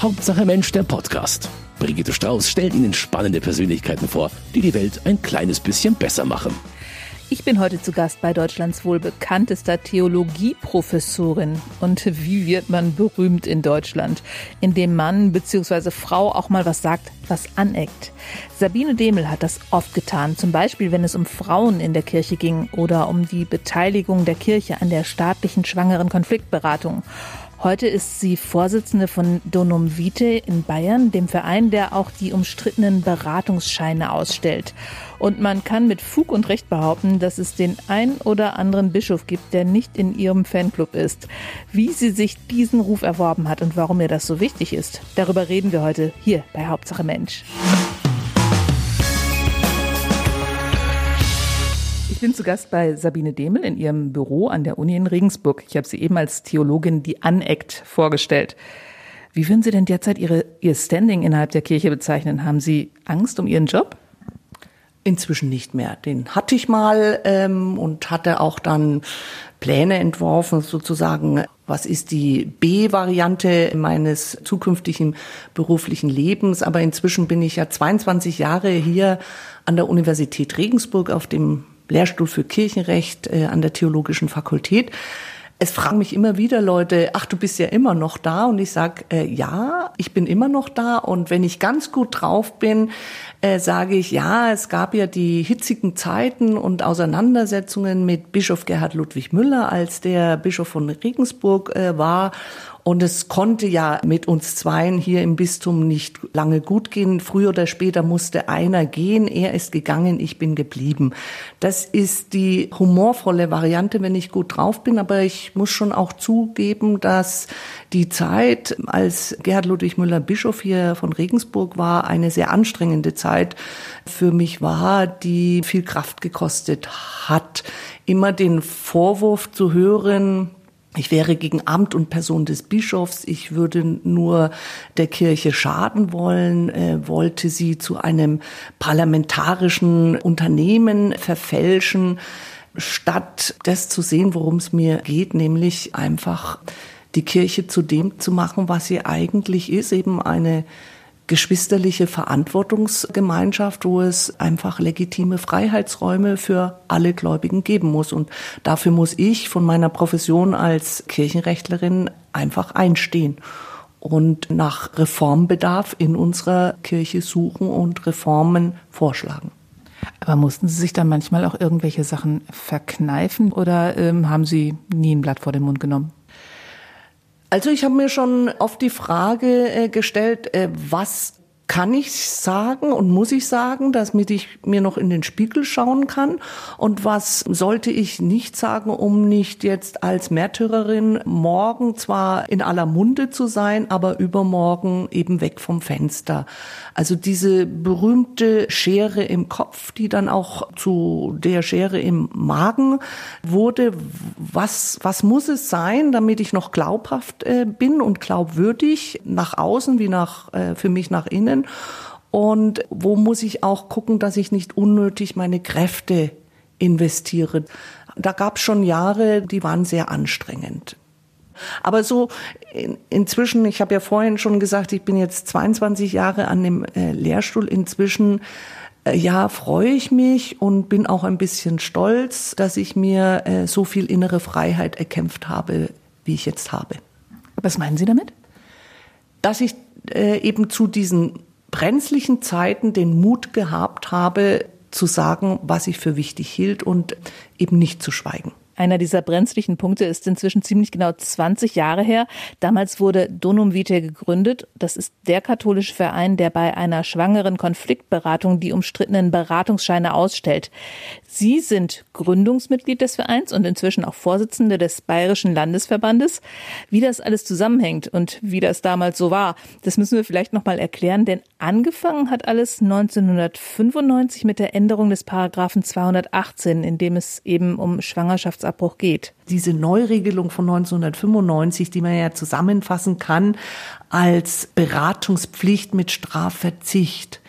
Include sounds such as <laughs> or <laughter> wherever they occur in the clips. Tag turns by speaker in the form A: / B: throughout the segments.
A: Hauptsache Mensch, der Podcast. Brigitte Strauß stellt Ihnen spannende Persönlichkeiten vor, die die Welt ein kleines bisschen besser machen.
B: Ich bin heute zu Gast bei Deutschlands wohl bekanntester Theologieprofessorin. Und wie wird man berühmt in Deutschland? Indem Mann bzw. Frau auch mal was sagt, was aneckt. Sabine Demel hat das oft getan, zum Beispiel wenn es um Frauen in der Kirche ging oder um die Beteiligung der Kirche an der staatlichen schwangeren Konfliktberatung. Heute ist sie Vorsitzende von Donum Vitae in Bayern, dem Verein, der auch die umstrittenen Beratungsscheine ausstellt. Und man kann mit Fug und Recht behaupten, dass es den ein oder anderen Bischof gibt, der nicht in ihrem Fanclub ist. Wie sie sich diesen Ruf erworben hat und warum ihr das so wichtig ist, darüber reden wir heute hier bei Hauptsache Mensch. Ich bin zu Gast bei Sabine Demel in ihrem Büro an der Uni in Regensburg. Ich habe sie eben als Theologin, die aneckt, vorgestellt. Wie würden Sie denn derzeit Ihre, Ihr Standing innerhalb der Kirche bezeichnen? Haben Sie Angst um Ihren Job?
C: Inzwischen nicht mehr. Den hatte ich mal ähm, und hatte auch dann Pläne entworfen, sozusagen, was ist die B-Variante meines zukünftigen beruflichen Lebens. Aber inzwischen bin ich ja 22 Jahre hier an der Universität Regensburg auf dem Lehrstuhl für Kirchenrecht äh, an der Theologischen Fakultät. Es fragen mich immer wieder Leute, ach, du bist ja immer noch da. Und ich sage, äh, ja, ich bin immer noch da. Und wenn ich ganz gut drauf bin, äh, sage ich, ja, es gab ja die hitzigen Zeiten und Auseinandersetzungen mit Bischof Gerhard Ludwig Müller, als der Bischof von Regensburg äh, war. Und es konnte ja mit uns Zweien hier im Bistum nicht lange gut gehen. Früher oder später musste einer gehen. Er ist gegangen, ich bin geblieben. Das ist die humorvolle Variante, wenn ich gut drauf bin. Aber ich muss schon auch zugeben, dass die Zeit, als Gerhard Ludwig Müller Bischof hier von Regensburg war, eine sehr anstrengende Zeit für mich war, die viel Kraft gekostet hat. Immer den Vorwurf zu hören, ich wäre gegen Amt und Person des Bischofs. Ich würde nur der Kirche schaden wollen, äh, wollte sie zu einem parlamentarischen Unternehmen verfälschen, statt das zu sehen, worum es mir geht, nämlich einfach die Kirche zu dem zu machen, was sie eigentlich ist, eben eine geschwisterliche Verantwortungsgemeinschaft, wo es einfach legitime Freiheitsräume für alle Gläubigen geben muss. Und dafür muss ich von meiner Profession als Kirchenrechtlerin einfach einstehen und nach Reformbedarf in unserer Kirche suchen und Reformen vorschlagen.
B: Aber mussten Sie sich dann manchmal auch irgendwelche Sachen verkneifen oder ähm, haben Sie nie ein Blatt vor den Mund genommen?
C: Also ich habe mir schon oft die Frage äh, gestellt, äh, was kann ich sagen und muss ich sagen, damit ich mir noch in den Spiegel schauen kann? Und was sollte ich nicht sagen, um nicht jetzt als Märtyrerin morgen zwar in aller Munde zu sein, aber übermorgen eben weg vom Fenster? Also diese berühmte Schere im Kopf, die dann auch zu der Schere im Magen wurde. Was, was muss es sein, damit ich noch glaubhaft äh, bin und glaubwürdig nach außen wie nach, äh, für mich nach innen? Können? Und wo muss ich auch gucken, dass ich nicht unnötig meine Kräfte investiere? Da gab es schon Jahre, die waren sehr anstrengend. Aber so in, inzwischen, ich habe ja vorhin schon gesagt, ich bin jetzt 22 Jahre an dem äh, Lehrstuhl. Inzwischen, äh, ja, freue ich mich und bin auch ein bisschen stolz, dass ich mir äh, so viel innere Freiheit erkämpft habe, wie ich jetzt habe.
B: Was meinen Sie damit?
C: Dass ich äh, eben zu diesen brenzlichen Zeiten den Mut gehabt habe, zu sagen, was ich für wichtig hielt und eben nicht zu schweigen.
B: Einer dieser brenzlichen Punkte ist inzwischen ziemlich genau 20 Jahre her. Damals wurde Donum Vitae gegründet. Das ist der katholische Verein, der bei einer schwangeren Konfliktberatung die umstrittenen Beratungsscheine ausstellt. Sie sind Gründungsmitglied des Vereins und inzwischen auch Vorsitzende des Bayerischen Landesverbandes. Wie das alles zusammenhängt und wie das damals so war, das müssen wir vielleicht noch mal erklären, denn angefangen hat alles 1995 mit der Änderung des Paragraphen 218, in dem es eben um Schwangerschaftsabbruch geht.
C: Diese Neuregelung von 1995, die man ja zusammenfassen kann als Beratungspflicht mit Strafverzicht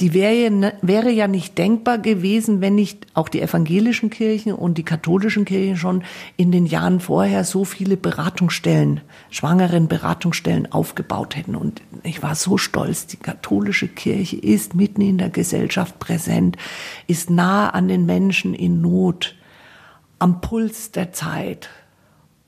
C: die wäre, wäre ja nicht denkbar gewesen, wenn nicht auch die evangelischen Kirchen und die katholischen Kirchen schon in den Jahren vorher so viele Beratungsstellen, schwangeren Beratungsstellen aufgebaut hätten. Und ich war so stolz, die katholische Kirche ist mitten in der Gesellschaft präsent, ist nah an den Menschen in Not, am Puls der Zeit.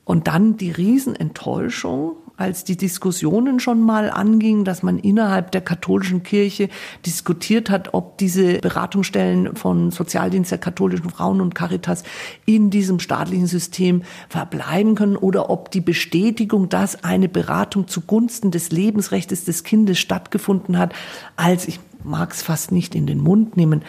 C: Und dann die Riesenenttäuschung, als die Diskussionen schon mal angingen, dass man innerhalb der katholischen Kirche diskutiert hat, ob diese Beratungsstellen von Sozialdienst der katholischen Frauen und Caritas in diesem staatlichen System verbleiben können oder ob die Bestätigung, dass eine Beratung zugunsten des Lebensrechts des Kindes stattgefunden hat, als ich mag es fast nicht in den Mund nehmen,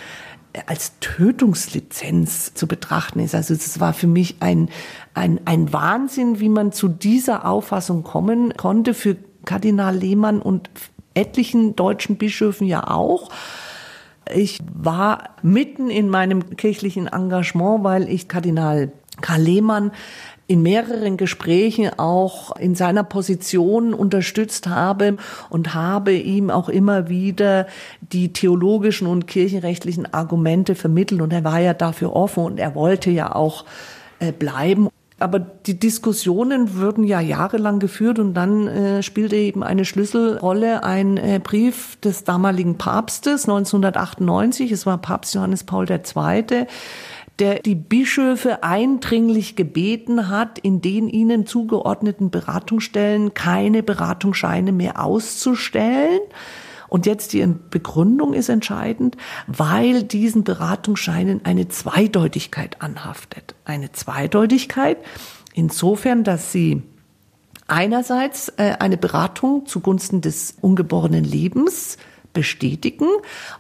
C: als Tötungslizenz zu betrachten ist. Also es war für mich ein, ein, ein Wahnsinn, wie man zu dieser Auffassung kommen konnte, für Kardinal Lehmann und etlichen deutschen Bischöfen ja auch. Ich war mitten in meinem kirchlichen Engagement, weil ich Kardinal Karl Lehmann in mehreren Gesprächen auch in seiner Position unterstützt habe und habe ihm auch immer wieder die theologischen und kirchenrechtlichen Argumente vermittelt und er war ja dafür offen und er wollte ja auch äh, bleiben. Aber die Diskussionen würden ja jahrelang geführt und dann äh, spielte eben eine Schlüsselrolle ein äh, Brief des damaligen Papstes 1998. Es war Papst Johannes Paul II der die Bischöfe eindringlich gebeten hat, in den ihnen zugeordneten Beratungsstellen keine Beratungsscheine mehr auszustellen. Und jetzt die Begründung ist entscheidend, weil diesen Beratungsscheinen eine Zweideutigkeit anhaftet. Eine Zweideutigkeit insofern, dass sie einerseits äh, eine Beratung zugunsten des ungeborenen Lebens bestätigen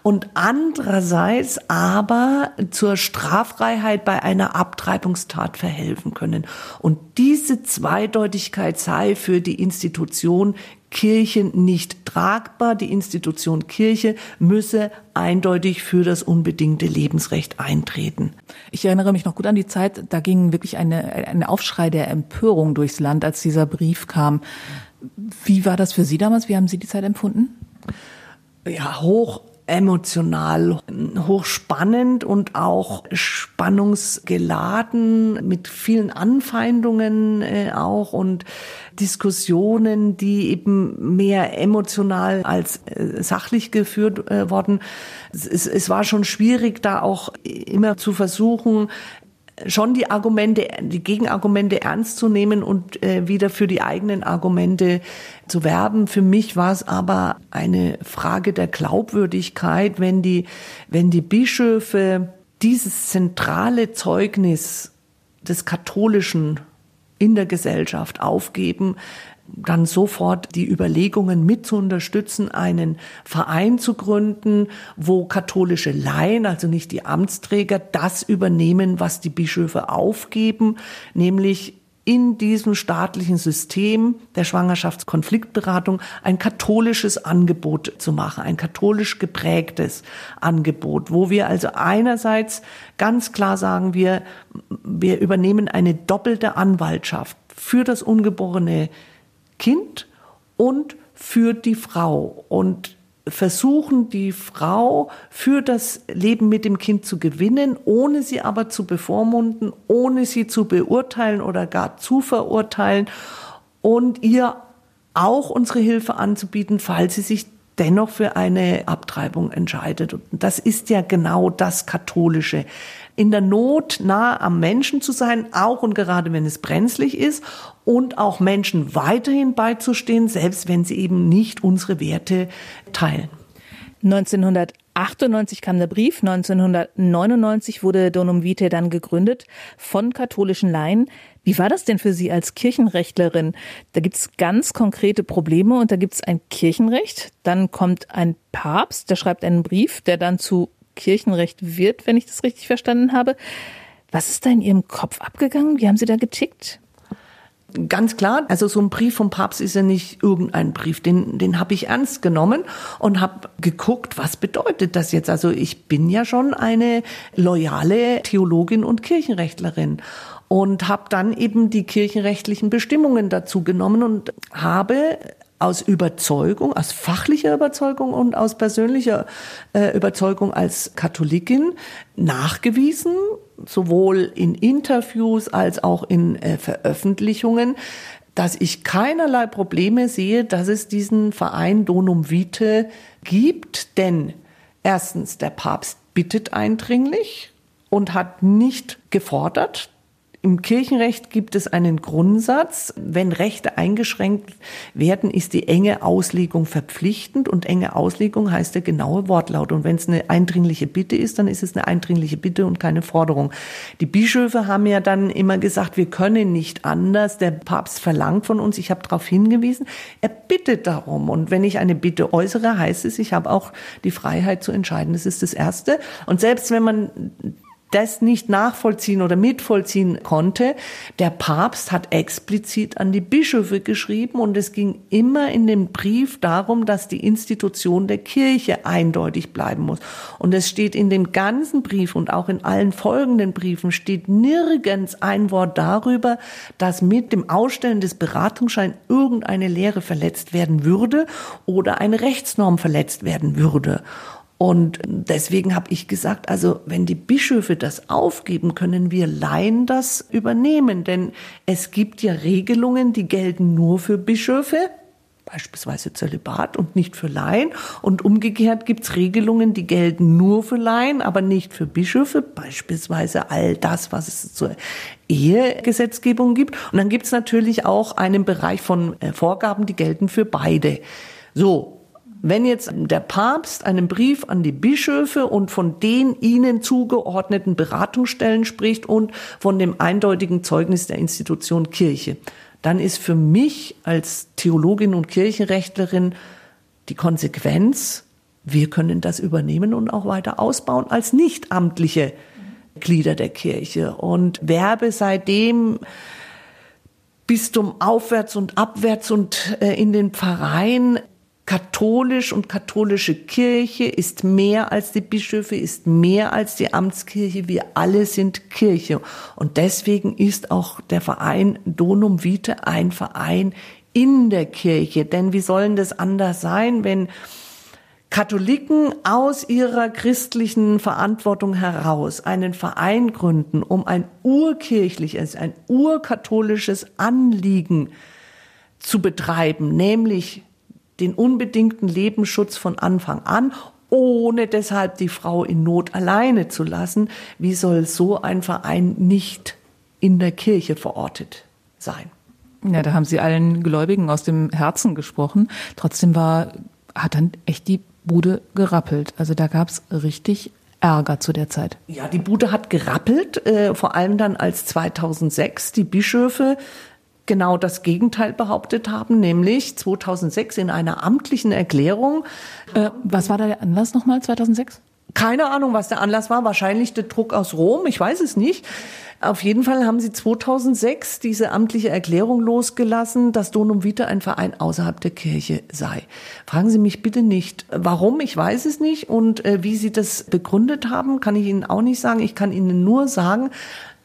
C: und andererseits aber zur Straffreiheit bei einer Abtreibungstat verhelfen können. Und diese Zweideutigkeit sei für die Institution Kirche nicht tragbar. Die Institution Kirche müsse eindeutig für das unbedingte Lebensrecht eintreten.
B: Ich erinnere mich noch gut an die Zeit, da ging wirklich eine, ein Aufschrei der Empörung durchs Land, als dieser Brief kam. Wie war das für Sie damals? Wie haben Sie die Zeit empfunden?
C: Ja, hoch emotional, hochspannend und auch spannungsgeladen mit vielen Anfeindungen äh, auch und Diskussionen, die eben mehr emotional als äh, sachlich geführt äh, worden. Es, es war schon schwierig, da auch immer zu versuchen, schon die Argumente, die Gegenargumente ernst zu nehmen und äh, wieder für die eigenen Argumente zu werben. Für mich war es aber eine Frage der Glaubwürdigkeit, wenn die, wenn die Bischöfe dieses zentrale Zeugnis des Katholischen in der Gesellschaft aufgeben, dann sofort die Überlegungen mit zu unterstützen, einen Verein zu gründen, wo katholische Laien, also nicht die Amtsträger, das übernehmen, was die Bischöfe aufgeben, nämlich in diesem staatlichen System der Schwangerschaftskonfliktberatung ein katholisches Angebot zu machen, ein katholisch geprägtes Angebot, wo wir also einerseits ganz klar sagen, wir, wir übernehmen eine doppelte Anwaltschaft für das ungeborene Kind und für die Frau und versuchen, die Frau für das Leben mit dem Kind zu gewinnen, ohne sie aber zu bevormunden, ohne sie zu beurteilen oder gar zu verurteilen und ihr auch unsere Hilfe anzubieten, falls sie sich dennoch für eine Abtreibung entscheidet. Und das ist ja genau das Katholische. In der Not nahe am Menschen zu sein, auch und gerade wenn es brenzlig ist und auch Menschen weiterhin beizustehen, selbst wenn sie eben nicht unsere Werte teilen.
B: 1998 kam der Brief, 1999 wurde Donum Vitae dann gegründet von katholischen Laien. Wie war das denn für Sie als Kirchenrechtlerin? Da gibt es ganz konkrete Probleme und da gibt es ein Kirchenrecht. Dann kommt ein Papst, der schreibt einen Brief, der dann zu Kirchenrecht wird, wenn ich das richtig verstanden habe. Was ist da in Ihrem Kopf abgegangen? Wie haben Sie da getickt?
C: Ganz klar, also so ein Brief vom Papst ist ja nicht irgendein Brief, den, den habe ich ernst genommen und habe geguckt, was bedeutet das jetzt? Also ich bin ja schon eine loyale Theologin und Kirchenrechtlerin und habe dann eben die kirchenrechtlichen Bestimmungen dazu genommen und habe aus Überzeugung, aus fachlicher Überzeugung und aus persönlicher äh, Überzeugung als Katholikin nachgewiesen, sowohl in Interviews als auch in äh, Veröffentlichungen, dass ich keinerlei Probleme sehe, dass es diesen Verein Donum Vitae gibt, denn erstens, der Papst bittet eindringlich und hat nicht gefordert, im Kirchenrecht gibt es einen Grundsatz, wenn Rechte eingeschränkt werden, ist die enge Auslegung verpflichtend und enge Auslegung heißt der genaue Wortlaut. Und wenn es eine eindringliche Bitte ist, dann ist es eine eindringliche Bitte und keine Forderung. Die Bischöfe haben ja dann immer gesagt, wir können nicht anders. Der Papst verlangt von uns, ich habe darauf hingewiesen, er bittet darum. Und wenn ich eine Bitte äußere, heißt es, ich habe auch die Freiheit zu entscheiden. Das ist das Erste. Und selbst wenn man das nicht nachvollziehen oder mitvollziehen konnte. Der Papst hat explizit an die Bischöfe geschrieben und es ging immer in dem Brief darum, dass die Institution der Kirche eindeutig bleiben muss. Und es steht in dem ganzen Brief und auch in allen folgenden Briefen steht nirgends ein Wort darüber, dass mit dem Ausstellen des Beratungsscheins irgendeine Lehre verletzt werden würde oder eine Rechtsnorm verletzt werden würde. Und deswegen habe ich gesagt, also wenn die Bischöfe das aufgeben, können wir Laien das übernehmen. Denn es gibt ja Regelungen, die gelten nur für Bischöfe, beispielsweise Zölibat und nicht für Laien. Und umgekehrt gibt es Regelungen, die gelten nur für Laien, aber nicht für Bischöfe, beispielsweise all das, was es zur Ehegesetzgebung gibt. Und dann gibt es natürlich auch einen Bereich von äh, Vorgaben, die gelten für beide. So, wenn jetzt der Papst einen Brief an die Bischöfe und von den ihnen zugeordneten Beratungsstellen spricht und von dem eindeutigen Zeugnis der Institution Kirche, dann ist für mich als Theologin und Kirchenrechtlerin die Konsequenz, wir können das übernehmen und auch weiter ausbauen als nicht amtliche Glieder der Kirche. Und werbe seitdem Bistum aufwärts und abwärts und äh, in den Pfarreien katholisch und katholische Kirche ist mehr als die Bischöfe, ist mehr als die Amtskirche. Wir alle sind Kirche. Und deswegen ist auch der Verein Donum Vitae ein Verein in der Kirche. Denn wie sollen das anders sein, wenn Katholiken aus ihrer christlichen Verantwortung heraus einen Verein gründen, um ein urkirchliches, ein urkatholisches Anliegen zu betreiben, nämlich den unbedingten Lebensschutz von Anfang an, ohne deshalb die Frau in Not alleine zu lassen. Wie soll so ein Verein nicht in der Kirche verortet sein?
B: Ja, da haben Sie allen Gläubigen aus dem Herzen gesprochen. Trotzdem war, hat dann echt die Bude gerappelt. Also da gab es richtig Ärger zu der Zeit.
C: Ja, die Bude hat gerappelt, äh, vor allem dann als 2006 die Bischöfe genau das Gegenteil behauptet haben, nämlich 2006 in einer amtlichen Erklärung.
B: Äh, was war da der Anlass nochmal 2006?
C: Keine Ahnung, was der Anlass war. Wahrscheinlich der Druck aus Rom. Ich weiß es nicht. Auf jeden Fall haben sie 2006 diese amtliche Erklärung losgelassen, dass Donum Vitae ein Verein außerhalb der Kirche sei. Fragen Sie mich bitte nicht, warum, ich weiß es nicht. Und äh, wie Sie das begründet haben, kann ich Ihnen auch nicht sagen. Ich kann Ihnen nur sagen,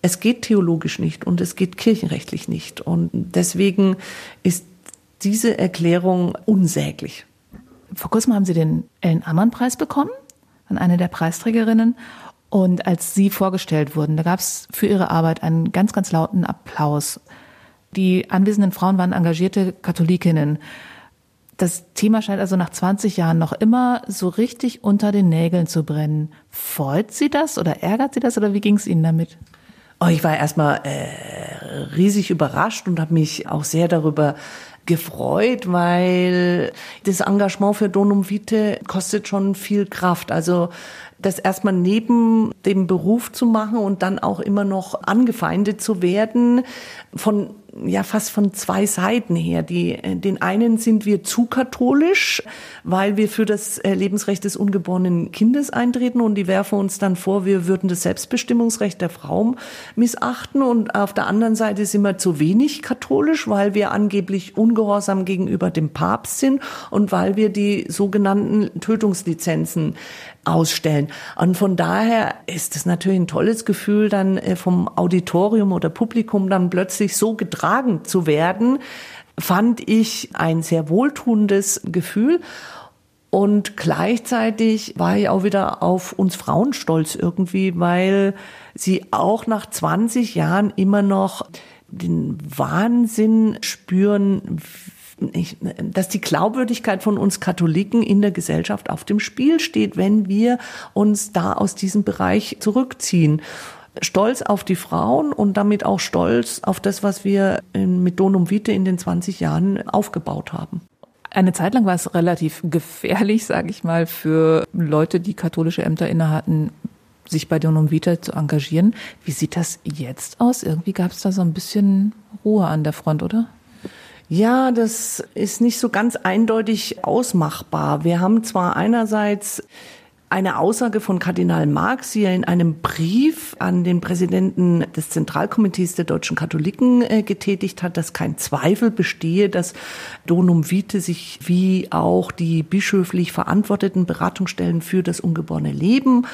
C: es geht theologisch nicht und es geht kirchenrechtlich nicht. Und deswegen ist diese Erklärung unsäglich.
B: Vor kurzem haben Sie den Ellen Ammann Preis bekommen, an eine der Preisträgerinnen. Und als Sie vorgestellt wurden, da gab es für Ihre Arbeit einen ganz, ganz lauten Applaus. Die anwesenden Frauen waren engagierte Katholikinnen. Das Thema scheint also nach 20 Jahren noch immer so richtig unter den Nägeln zu brennen. Freut Sie das oder ärgert Sie das oder wie ging es Ihnen damit?
C: Oh, ich war erstmal äh, riesig überrascht und habe mich auch sehr darüber gefreut, weil das Engagement für Donum Vitae kostet schon viel Kraft. Also das erstmal neben dem Beruf zu machen und dann auch immer noch angefeindet zu werden von ja fast von zwei Seiten her. Die, den einen sind wir zu katholisch, weil wir für das äh, Lebensrecht des ungeborenen Kindes eintreten und die werfen uns dann vor, wir würden das Selbstbestimmungsrecht der Frau missachten und auf der anderen Seite sind wir zu wenig katholisch, weil wir angeblich ungehorsam gegenüber dem Papst sind und weil wir die sogenannten Tötungslizenzen ausstellen. Und von daher ist es natürlich ein tolles Gefühl, dann äh, vom Auditorium oder Publikum dann plötzlich so getragen zu werden, fand ich ein sehr wohltuendes Gefühl. Und gleichzeitig war ich auch wieder auf uns Frauen stolz irgendwie, weil sie auch nach 20 Jahren immer noch den Wahnsinn spüren, dass die Glaubwürdigkeit von uns Katholiken in der Gesellschaft auf dem Spiel steht, wenn wir uns da aus diesem Bereich zurückziehen. Stolz auf die Frauen und damit auch stolz auf das, was wir mit Donum Vitae in den 20 Jahren aufgebaut haben.
B: Eine Zeit lang war es relativ gefährlich, <laughs> sage ich mal, für Leute, die katholische Ämter innehatten, sich bei Donum Vita zu engagieren. Wie sieht das jetzt aus? Irgendwie gab es da so ein bisschen Ruhe an der Front, oder?
C: Ja, das ist nicht so ganz eindeutig ausmachbar. Wir haben zwar einerseits eine Aussage von Kardinal Marx, die er in einem Brief an den Präsidenten des Zentralkomitees der deutschen Katholiken äh, getätigt hat, dass kein Zweifel bestehe, dass Donum Vitae sich wie auch die bischöflich verantworteten Beratungsstellen für das ungeborene Leben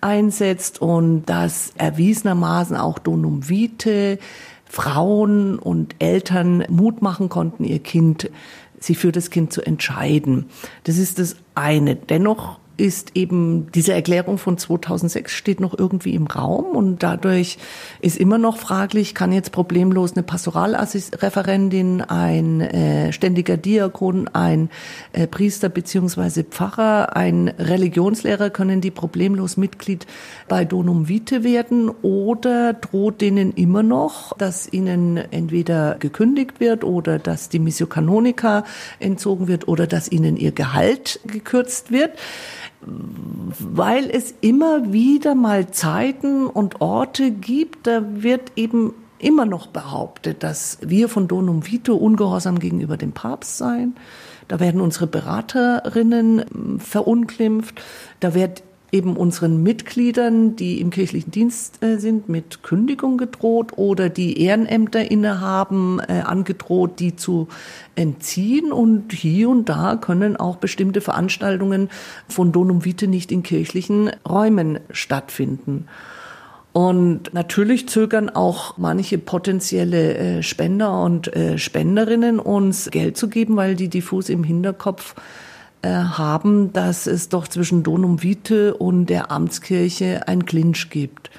C: einsetzt und dass erwiesenermaßen auch Donum Vitae Frauen und Eltern Mut machen konnten, ihr Kind, sich für das Kind zu entscheiden. Das ist das eine. Dennoch ist eben diese Erklärung von 2006 steht noch irgendwie im Raum und dadurch ist immer noch fraglich, kann jetzt problemlos eine Pastoralreferentin, ein äh, ständiger Diakon, ein äh, Priester beziehungsweise Pfarrer, ein Religionslehrer, können die problemlos Mitglied bei Donum Vitae werden oder droht denen immer noch, dass ihnen entweder gekündigt wird oder dass die Missio Canonica entzogen wird oder dass ihnen ihr Gehalt gekürzt wird weil es immer wieder mal Zeiten und Orte gibt, da wird eben immer noch behauptet, dass wir von Donum Vito ungehorsam gegenüber dem Papst seien. Da werden unsere Beraterinnen verunglimpft. Da wird eben unseren Mitgliedern, die im kirchlichen Dienst äh, sind, mit Kündigung gedroht oder die Ehrenämter innehaben, äh, angedroht, die zu entziehen. Und hier und da können auch bestimmte Veranstaltungen von Donum Vitae nicht in kirchlichen Räumen stattfinden. Und natürlich zögern auch manche potenzielle äh, Spender und äh, Spenderinnen, uns Geld zu geben, weil die diffus im Hinterkopf haben, dass es doch zwischen Donum Vitae und der Amtskirche ein Clinch gibt.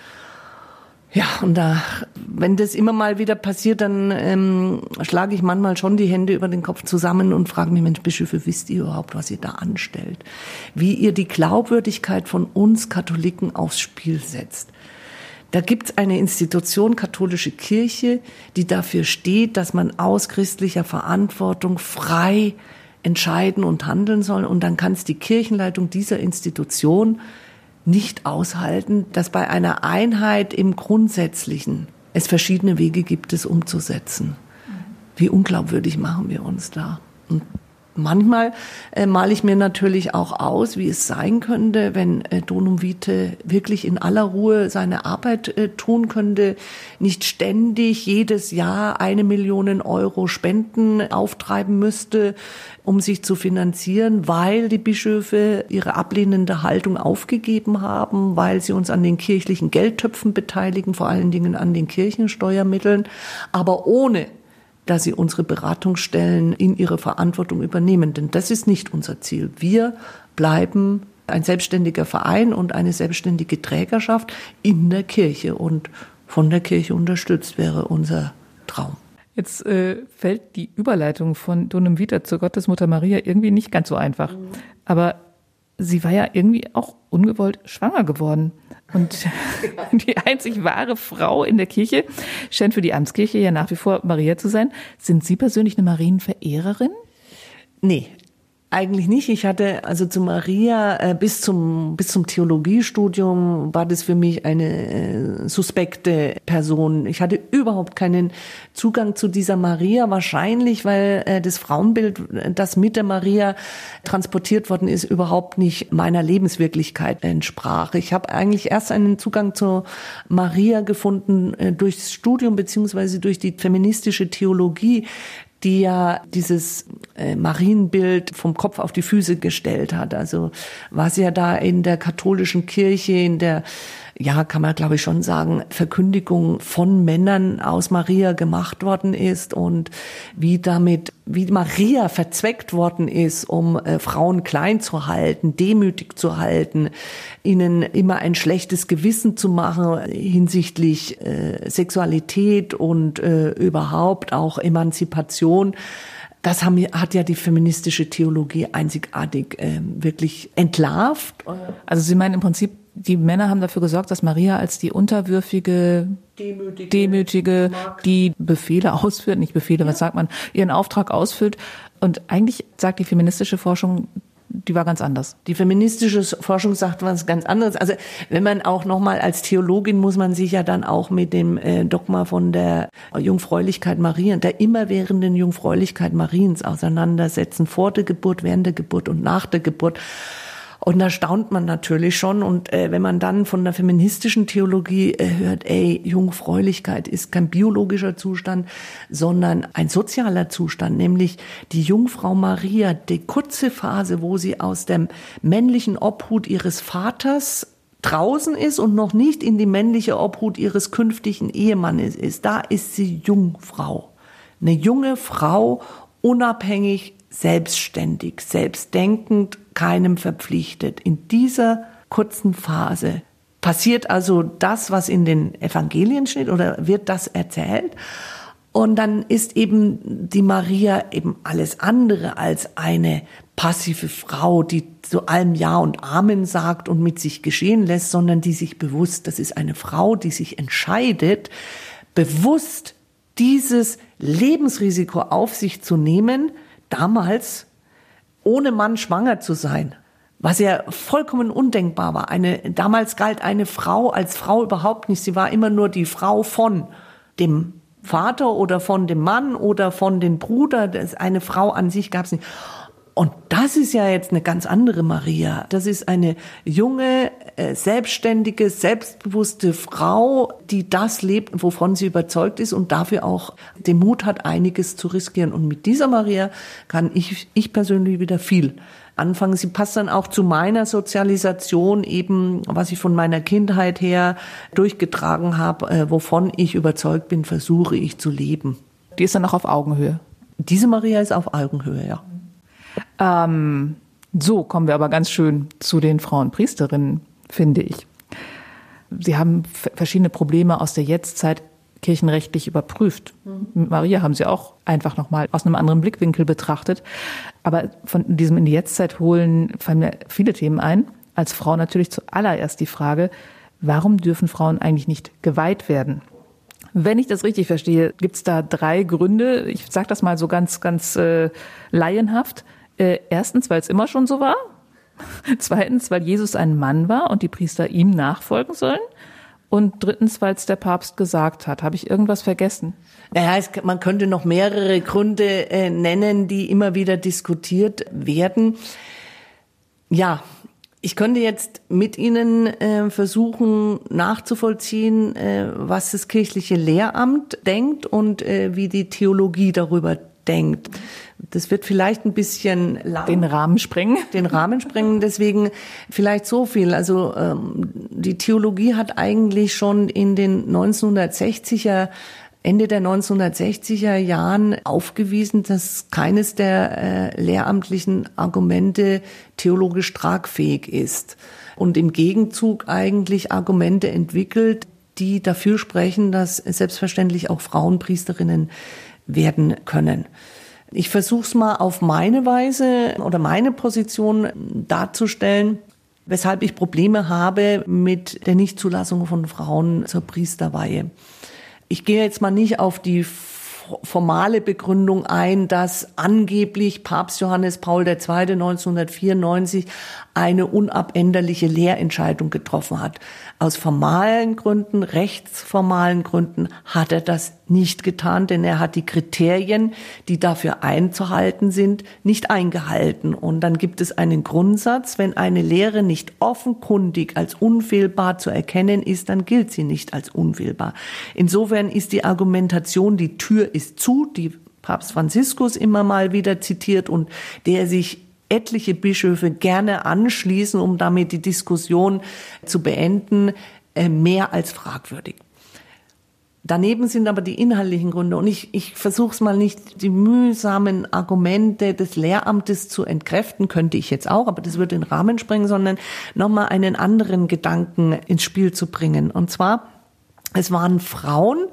C: Ja, und da, wenn das immer mal wieder passiert, dann ähm, schlage ich manchmal schon die Hände über den Kopf zusammen und frage mich, Mensch, Bischöfe, wisst ihr überhaupt, was ihr da anstellt? Wie ihr die Glaubwürdigkeit von uns Katholiken aufs Spiel setzt. Da gibt's eine Institution, katholische Kirche, die dafür steht, dass man aus christlicher Verantwortung frei entscheiden und handeln soll. Und dann kann es die Kirchenleitung dieser Institution nicht aushalten, dass bei einer Einheit im Grundsätzlichen es verschiedene Wege gibt, es umzusetzen. Wie unglaubwürdig machen wir uns da? Und Manchmal äh, male ich mir natürlich auch aus, wie es sein könnte, wenn äh, Donum Vitae wirklich in aller Ruhe seine Arbeit äh, tun könnte, nicht ständig jedes Jahr eine Million Euro Spenden auftreiben müsste, um sich zu finanzieren, weil die Bischöfe ihre ablehnende Haltung aufgegeben haben, weil sie uns an den kirchlichen Geldtöpfen beteiligen, vor allen Dingen an den Kirchensteuermitteln, aber ohne dass sie unsere Beratungsstellen in ihre Verantwortung übernehmen. Denn das ist nicht unser Ziel. Wir bleiben ein selbstständiger Verein und eine selbstständige Trägerschaft in der Kirche und von der Kirche unterstützt wäre unser Traum.
B: Jetzt äh, fällt die Überleitung von Donum Vita zur Gottesmutter Maria irgendwie nicht ganz so einfach. Aber sie war ja irgendwie auch ungewollt schwanger geworden. Und <laughs> die einzig wahre Frau in der Kirche scheint für die Amtskirche ja nach wie vor Maria zu sein. Sind Sie persönlich eine Marienverehrerin?
C: Nee, eigentlich nicht. Ich hatte also zu Maria äh, bis zum bis zum Theologiestudium war das für mich eine äh, suspekte Person. Ich hatte überhaupt keinen Zugang zu dieser Maria, wahrscheinlich weil äh, das Frauenbild, das mit der Maria transportiert worden ist, überhaupt nicht meiner Lebenswirklichkeit entsprach. Ich habe eigentlich erst einen Zugang zu Maria gefunden äh, durchs Studium beziehungsweise durch die feministische Theologie, die ja dieses äh, Marienbild vom Kopf auf die Füße gestellt hat. Also was ja da in der katholischen Kirche, in der ja, kann man glaube ich schon sagen, Verkündigung von Männern aus Maria gemacht worden ist und wie damit, wie Maria verzweckt worden ist, um äh, Frauen klein zu halten, demütig zu halten, ihnen immer ein schlechtes Gewissen zu machen hinsichtlich äh, Sexualität und äh, überhaupt auch Emanzipation das haben, hat ja die feministische Theologie einzigartig äh, wirklich entlarvt.
B: Also Sie meinen im Prinzip, die Männer haben dafür gesorgt, dass Maria als die unterwürfige, demütige, demütige die Befehle ausführt, nicht Befehle, ja. was sagt man, ihren Auftrag ausfüllt. Und eigentlich sagt die feministische Forschung, die war ganz anders.
C: Die feministische Forschung sagt was ganz anderes. Also wenn man auch nochmal als Theologin muss man sich ja dann auch mit dem äh, Dogma von der Jungfräulichkeit Mariens, der immerwährenden Jungfräulichkeit Mariens auseinandersetzen, vor der Geburt, während der Geburt und nach der Geburt. Und da staunt man natürlich schon. Und äh, wenn man dann von der feministischen Theologie äh, hört, ey, Jungfräulichkeit ist kein biologischer Zustand, sondern ein sozialer Zustand, nämlich die Jungfrau Maria, die kurze Phase, wo sie aus dem männlichen Obhut ihres Vaters draußen ist und noch nicht in die männliche Obhut ihres künftigen Ehemannes ist, da ist sie Jungfrau. Eine junge Frau, unabhängig, selbstständig, selbstdenkend, keinem verpflichtet. In dieser kurzen Phase passiert also das, was in den Evangelien steht oder wird das erzählt. Und dann ist eben die Maria eben alles andere als eine passive Frau, die zu allem Ja und Amen sagt und mit sich geschehen lässt, sondern die sich bewusst, das ist eine Frau, die sich entscheidet, bewusst dieses Lebensrisiko auf sich zu nehmen, damals ohne Mann schwanger zu sein, was ja vollkommen undenkbar war. Eine, damals galt eine Frau als Frau überhaupt nicht. Sie war immer nur die Frau von dem Vater oder von dem Mann oder von den Bruder. Das, eine Frau an sich gab es nicht. Und das ist ja jetzt eine ganz andere Maria. Das ist eine junge, äh, selbstständige, selbstbewusste Frau, die das lebt, wovon sie überzeugt ist und dafür auch den Mut hat, einiges zu riskieren. Und mit dieser Maria kann ich, ich persönlich wieder viel anfangen. Sie passt dann auch zu meiner Sozialisation eben, was ich von meiner Kindheit her durchgetragen habe, äh, wovon ich überzeugt bin, versuche ich zu leben.
B: Die ist dann auch auf Augenhöhe.
C: Diese Maria ist auf Augenhöhe, ja.
B: Ähm, so kommen wir aber ganz schön zu den Frauenpriesterinnen, finde ich. Sie haben verschiedene Probleme aus der Jetztzeit kirchenrechtlich überprüft. Mhm. Mit Maria haben sie auch einfach nochmal aus einem anderen Blickwinkel betrachtet. Aber von diesem in die Jetztzeit holen fallen mir viele Themen ein. Als Frau natürlich zuallererst die Frage, warum dürfen Frauen eigentlich nicht geweiht werden? Wenn ich das richtig verstehe, gibt es da drei Gründe. Ich sage das mal so ganz, ganz äh, laienhaft. Äh, erstens, weil es immer schon so war. <laughs> Zweitens, weil Jesus ein Mann war und die Priester ihm nachfolgen sollen. Und drittens, weil es der Papst gesagt hat. Habe ich irgendwas vergessen?
C: Naja, es, man könnte noch mehrere Gründe äh, nennen, die immer wieder diskutiert werden. Ja, ich könnte jetzt mit Ihnen äh, versuchen nachzuvollziehen, äh, was das kirchliche Lehramt denkt und äh, wie die Theologie darüber denkt. Das wird vielleicht ein bisschen
B: lang. Den Rahmen sprengen.
C: Den Rahmen sprengen. Deswegen vielleicht so viel. Also ähm, die Theologie hat eigentlich schon in den 1960er Ende der 1960er Jahren aufgewiesen, dass keines der äh, lehramtlichen Argumente theologisch tragfähig ist und im Gegenzug eigentlich Argumente entwickelt, die dafür sprechen, dass selbstverständlich auch Frauen Priesterinnen werden können. Ich versuche es mal auf meine Weise oder meine Position darzustellen, weshalb ich Probleme habe mit der Nichtzulassung von Frauen zur Priesterweihe. Ich gehe jetzt mal nicht auf die formale Begründung ein, dass angeblich Papst Johannes Paul II. 1994 eine unabänderliche Lehrentscheidung getroffen hat. Aus formalen Gründen, rechtsformalen Gründen hat er das nicht getan, denn er hat die Kriterien, die dafür einzuhalten sind, nicht eingehalten. Und dann gibt es einen Grundsatz, wenn eine Lehre nicht offenkundig als unfehlbar zu erkennen ist, dann gilt sie nicht als unfehlbar. Insofern ist die Argumentation, die Tür ist zu, die Papst Franziskus immer mal wieder zitiert und der sich etliche Bischöfe gerne anschließen, um damit die Diskussion zu beenden, äh, mehr als fragwürdig. Daneben sind aber die inhaltlichen Gründe und ich, ich versuche es mal nicht, die mühsamen Argumente des Lehramtes zu entkräften, könnte ich jetzt auch, aber das würde den Rahmen sprengen, sondern nochmal einen anderen Gedanken ins Spiel zu bringen. Und zwar, es waren Frauen,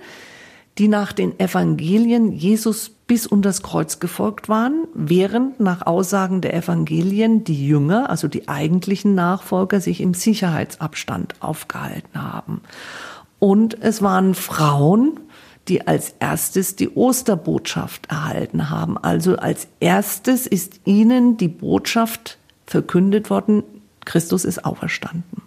C: die nach den Evangelien Jesus bis unter das Kreuz gefolgt waren, während nach Aussagen der Evangelien die Jünger, also die eigentlichen Nachfolger, sich im Sicherheitsabstand aufgehalten haben. Und es waren Frauen, die als erstes die Osterbotschaft erhalten haben. Also als erstes ist ihnen die Botschaft verkündet worden, Christus ist auferstanden.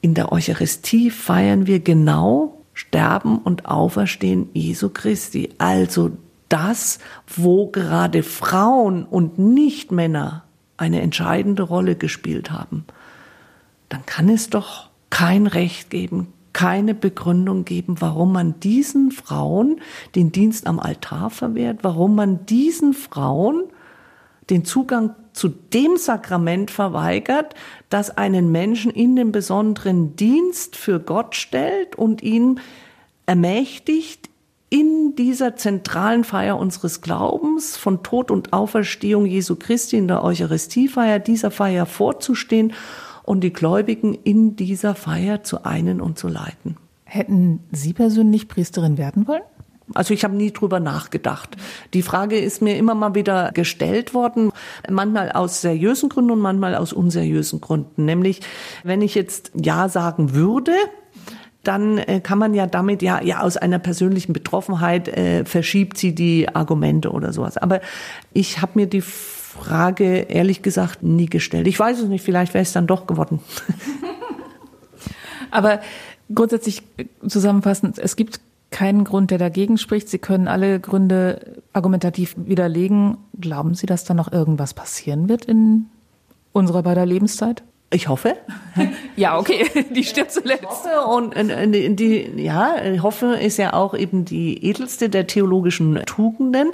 C: In der Eucharistie feiern wir genau Sterben und Auferstehen Jesu Christi. Also das, wo gerade Frauen und nicht Männer eine entscheidende Rolle gespielt haben, dann kann es doch kein Recht geben, keine Begründung geben, warum man diesen Frauen den Dienst am Altar verwehrt, warum man diesen Frauen den Zugang zu dem Sakrament verweigert, das einen Menschen in den besonderen Dienst für Gott stellt und ihn ermächtigt, in dieser zentralen Feier unseres Glaubens von Tod und Auferstehung Jesu Christi in der Eucharistiefeier, dieser Feier vorzustehen und die Gläubigen in dieser Feier zu einen und zu leiten.
B: Hätten Sie persönlich Priesterin werden wollen?
C: Also ich habe nie drüber nachgedacht. Die Frage ist mir immer mal wieder gestellt worden, manchmal aus seriösen Gründen und manchmal aus unseriösen Gründen. Nämlich, wenn ich jetzt Ja sagen würde, dann äh, kann man ja damit ja ja aus einer persönlichen Betroffenheit äh, verschiebt sie die Argumente oder sowas. Aber ich habe mir die Frage ehrlich gesagt nie gestellt. Ich weiß es nicht, vielleicht wäre es dann doch geworden. <laughs>
B: Aber grundsätzlich zusammenfassend, es gibt keinen Grund, der dagegen spricht. Sie können alle Gründe argumentativ widerlegen. Glauben Sie, dass da noch irgendwas passieren wird in unserer beider Lebenszeit?
C: Ich hoffe. <laughs>
B: ja, okay, die stirbt zuletzt. Ich
C: hoffe und die, ja, ich hoffe ist ja auch eben die edelste der theologischen Tugenden.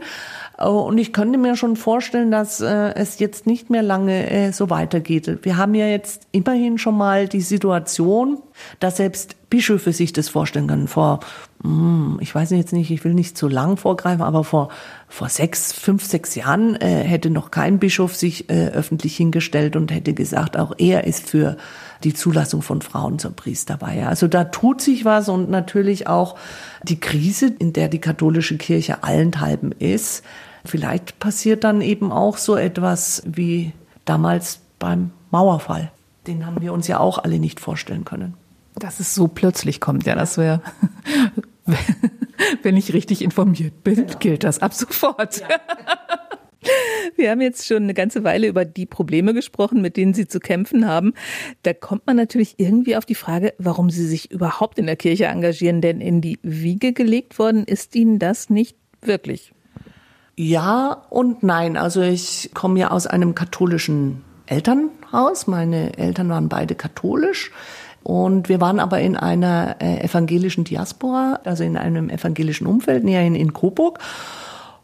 C: Und ich könnte mir schon vorstellen, dass äh, es jetzt nicht mehr lange äh, so weitergeht. Wir haben ja jetzt immerhin schon mal die Situation, dass selbst Bischöfe sich das vorstellen können. Vor, hm, ich weiß jetzt nicht, ich will nicht zu lang vorgreifen, aber vor, vor sechs, fünf, sechs Jahren äh, hätte noch kein Bischof sich äh, öffentlich hingestellt und hätte gesagt, auch er ist für die Zulassung von Frauen zur Priesterweihe. Also da tut sich was und natürlich auch die Krise, in der die katholische Kirche allenthalben ist. Vielleicht passiert dann eben auch so etwas wie damals beim Mauerfall. Den haben wir uns ja auch alle nicht vorstellen können.
B: Dass es so plötzlich kommt, ja, das wäre, <laughs> wenn ich richtig informiert bin, genau. gilt das ab sofort. Ja. <laughs> Wir haben jetzt schon eine ganze Weile über die Probleme gesprochen, mit denen Sie zu kämpfen haben. Da kommt man natürlich irgendwie auf die Frage, warum Sie sich überhaupt in der Kirche engagieren, denn in die Wiege gelegt worden ist Ihnen das nicht wirklich.
C: Ja und nein. Also ich komme ja aus einem katholischen Elternhaus. Meine Eltern waren beide katholisch. Und wir waren aber in einer äh, evangelischen Diaspora, also in einem evangelischen Umfeld, näher in, in Coburg.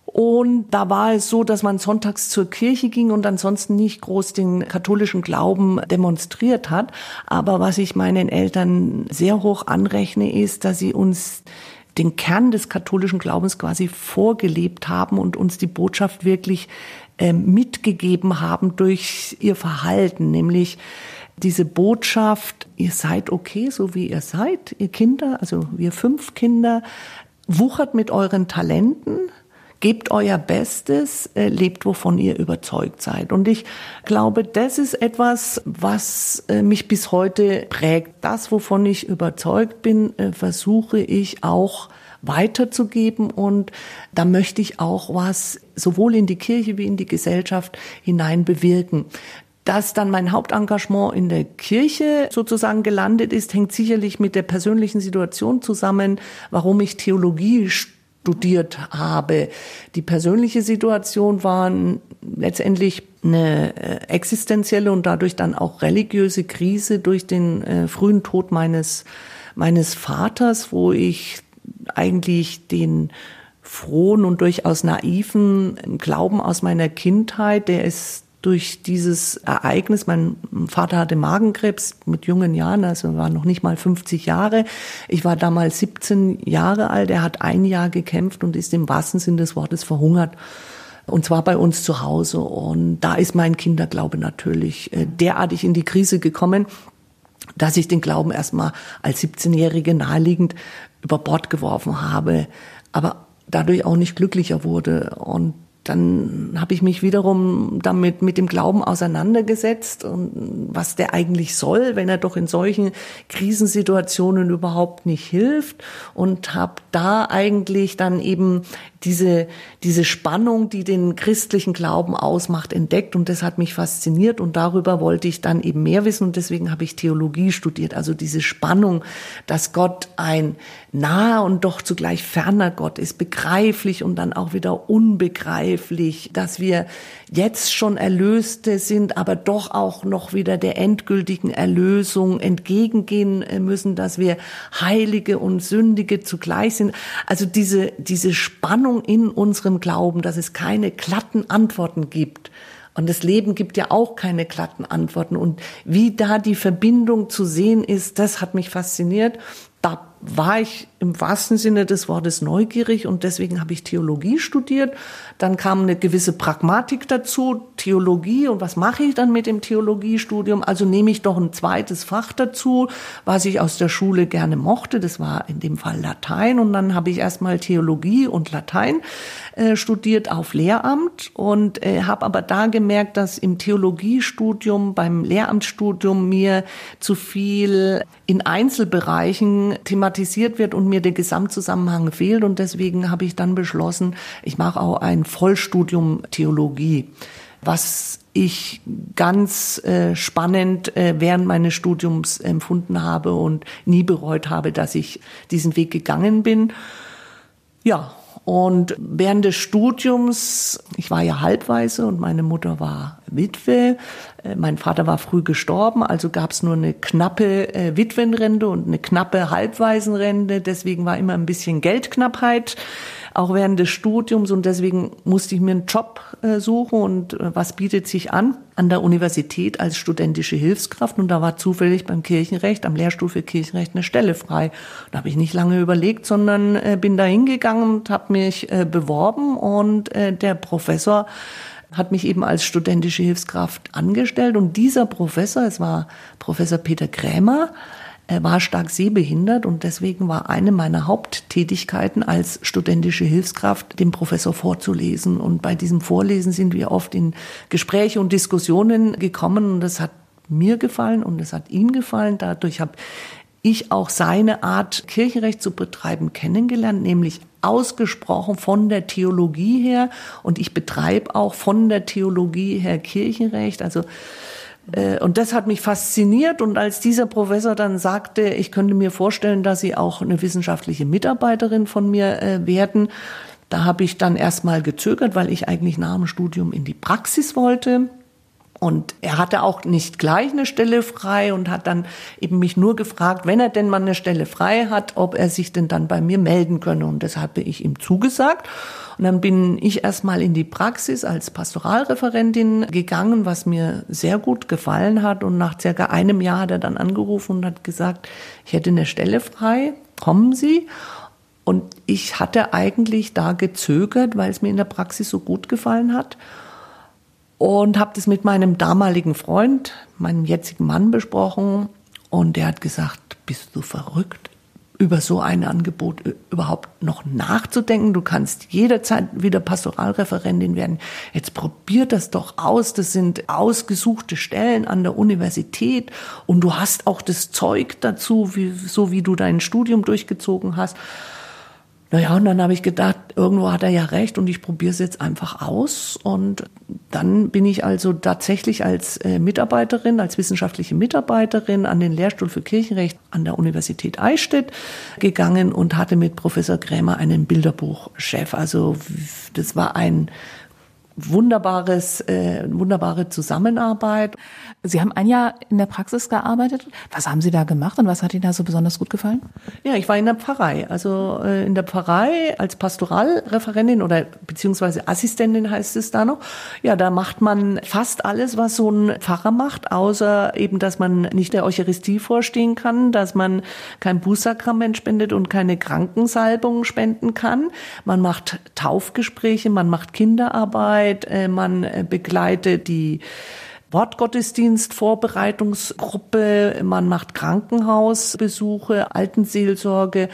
C: Und da war es so, dass man sonntags zur Kirche ging und ansonsten nicht groß den katholischen Glauben demonstriert hat. Aber was ich meinen Eltern sehr hoch anrechne, ist, dass sie uns den Kern des katholischen Glaubens quasi vorgelebt haben und uns die Botschaft wirklich äh, mitgegeben haben durch ihr Verhalten, nämlich diese Botschaft, ihr seid okay, so wie ihr seid, ihr Kinder, also wir fünf Kinder, wuchert mit euren Talenten, gebt euer Bestes, äh, lebt, wovon ihr überzeugt seid. Und ich glaube, das ist etwas, was äh, mich bis heute prägt. Das, wovon ich überzeugt bin, äh, versuche ich auch weiterzugeben und da möchte ich auch was sowohl in die Kirche wie in die Gesellschaft hinein bewirken. Dass dann mein Hauptengagement in der Kirche sozusagen gelandet ist, hängt sicherlich mit der persönlichen Situation zusammen, warum ich Theologie studiert habe. Die persönliche Situation war letztendlich eine äh, existenzielle und dadurch dann auch religiöse Krise durch den äh, frühen Tod meines, meines Vaters, wo ich eigentlich den frohen und durchaus naiven Glauben aus meiner Kindheit, der ist durch dieses Ereignis, mein Vater hatte Magenkrebs mit jungen Jahren, also war noch nicht mal 50 Jahre. Ich war damals 17 Jahre alt. Er hat ein Jahr gekämpft und ist im wahrsten Sinn des Wortes verhungert. Und zwar bei uns zu Hause. Und da ist mein Kinderglaube natürlich äh, derartig in die Krise gekommen, dass ich den Glauben erstmal als 17-Jährige naheliegend über Bord geworfen habe, aber dadurch auch nicht glücklicher wurde. Und dann habe ich mich wiederum damit mit dem Glauben auseinandergesetzt und was der eigentlich soll, wenn er doch in solchen Krisensituationen überhaupt nicht hilft. Und habe da eigentlich dann eben diese, diese Spannung, die den christlichen Glauben ausmacht, entdeckt. Und das hat mich fasziniert. Und darüber wollte ich dann eben mehr wissen. Und deswegen habe ich Theologie studiert, also diese Spannung, dass Gott ein naher und doch zugleich ferner Gott ist, begreiflich und dann auch wieder unbegreiflich, dass wir jetzt schon Erlöste sind, aber doch auch noch wieder der endgültigen Erlösung entgegengehen müssen, dass wir Heilige und Sündige zugleich sind. Also diese, diese Spannung in unserem Glauben, dass es keine glatten Antworten gibt. Und das Leben gibt ja auch keine glatten Antworten. Und wie da die Verbindung zu sehen ist, das hat mich fasziniert. Da war ich im wahrsten Sinne des Wortes neugierig und deswegen habe ich Theologie studiert. Dann kam eine gewisse Pragmatik dazu, Theologie und was mache ich dann mit dem Theologiestudium? Also nehme ich doch ein zweites Fach dazu, was ich aus der Schule gerne mochte. Das war in dem Fall Latein und dann habe ich erstmal Theologie und Latein äh, studiert auf Lehramt und äh, habe aber da gemerkt, dass im Theologiestudium, beim Lehramtsstudium mir zu viel in Einzelbereichen thematisiert wird und mir der Gesamtzusammenhang fehlt. Und deswegen habe ich dann beschlossen, ich mache auch ein Vollstudium Theologie, was ich ganz äh, spannend äh, während meines Studiums empfunden habe und nie bereut habe, dass ich diesen Weg gegangen bin. Ja, und während des Studiums, ich war ja halbweise und meine Mutter war Witwe, mein Vater war früh gestorben, also gab es nur eine knappe äh, Witwenrente und eine knappe Halbwaisenrente. Deswegen war immer ein bisschen Geldknappheit auch während des Studiums. Und deswegen musste ich mir einen Job äh, suchen. Und äh, was bietet sich an? An der Universität als studentische Hilfskraft. Und da war zufällig beim Kirchenrecht am Lehrstuhl für Kirchenrecht eine Stelle frei. Da habe ich nicht lange überlegt, sondern äh, bin da hingegangen und habe mich äh, beworben. Und äh, der Professor hat mich eben als studentische Hilfskraft angestellt und dieser Professor, es war Professor Peter Krämer, er war stark sehbehindert und deswegen war eine meiner Haupttätigkeiten als studentische Hilfskraft, dem Professor vorzulesen. Und bei diesem Vorlesen sind wir oft in Gespräche und Diskussionen gekommen und das hat mir gefallen und es hat ihm gefallen. Dadurch habe ich auch seine Art, Kirchenrecht zu betreiben, kennengelernt, nämlich ausgesprochen von der Theologie her. Und ich betreibe auch von der Theologie her Kirchenrecht. Also äh, und das hat mich fasziniert. Und als dieser Professor dann sagte, ich könnte mir vorstellen, dass Sie auch eine wissenschaftliche Mitarbeiterin von mir äh, werden, da habe ich dann erstmal gezögert, weil ich eigentlich nach dem Studium in die Praxis wollte. Und er hatte auch nicht gleich eine Stelle frei und hat dann eben mich nur gefragt, wenn er denn mal eine Stelle frei hat, ob er sich denn dann bei mir melden könne. Und das habe ich ihm zugesagt. Und dann bin ich erstmal in die Praxis als Pastoralreferentin gegangen, was mir sehr gut gefallen hat. Und nach circa einem Jahr hat er dann angerufen und hat gesagt, ich hätte eine Stelle frei, kommen Sie. Und ich hatte eigentlich da gezögert, weil es mir in der Praxis so gut gefallen hat und habe das mit meinem damaligen Freund, meinem jetzigen Mann besprochen und der hat gesagt, bist du verrückt? über so ein Angebot überhaupt noch nachzudenken. Du kannst jederzeit wieder Pastoralreferentin werden. Jetzt probier das doch aus. Das sind ausgesuchte Stellen an der Universität und du hast auch das Zeug dazu, wie, so wie du dein Studium durchgezogen hast. Naja, und dann habe ich gedacht, irgendwo hat er ja recht und ich probiere es jetzt einfach aus. Und dann bin ich also tatsächlich als äh, Mitarbeiterin, als wissenschaftliche Mitarbeiterin an den Lehrstuhl für Kirchenrecht an der Universität Eichstätt gegangen und hatte mit Professor Krämer einen Bilderbuchchef. Also das war ein wunderbares, äh, wunderbare Zusammenarbeit.
B: Sie haben ein Jahr in der Praxis gearbeitet. Was haben Sie da gemacht und was hat Ihnen da so besonders gut gefallen?
C: Ja, ich war in der Pfarrei. Also äh, in der Pfarrei als Pastoralreferentin oder beziehungsweise Assistentin heißt es da noch. Ja, da macht man fast alles, was so ein Pfarrer macht, außer eben, dass man nicht der Eucharistie vorstehen kann, dass man kein Bußsakrament spendet und keine Krankensalbung spenden kann. Man macht Taufgespräche, man macht Kinderarbeit, äh, man äh, begleitet die Wortgottesdienst-Vorbereitungsgruppe, man macht Krankenhausbesuche, Altenseelsorge,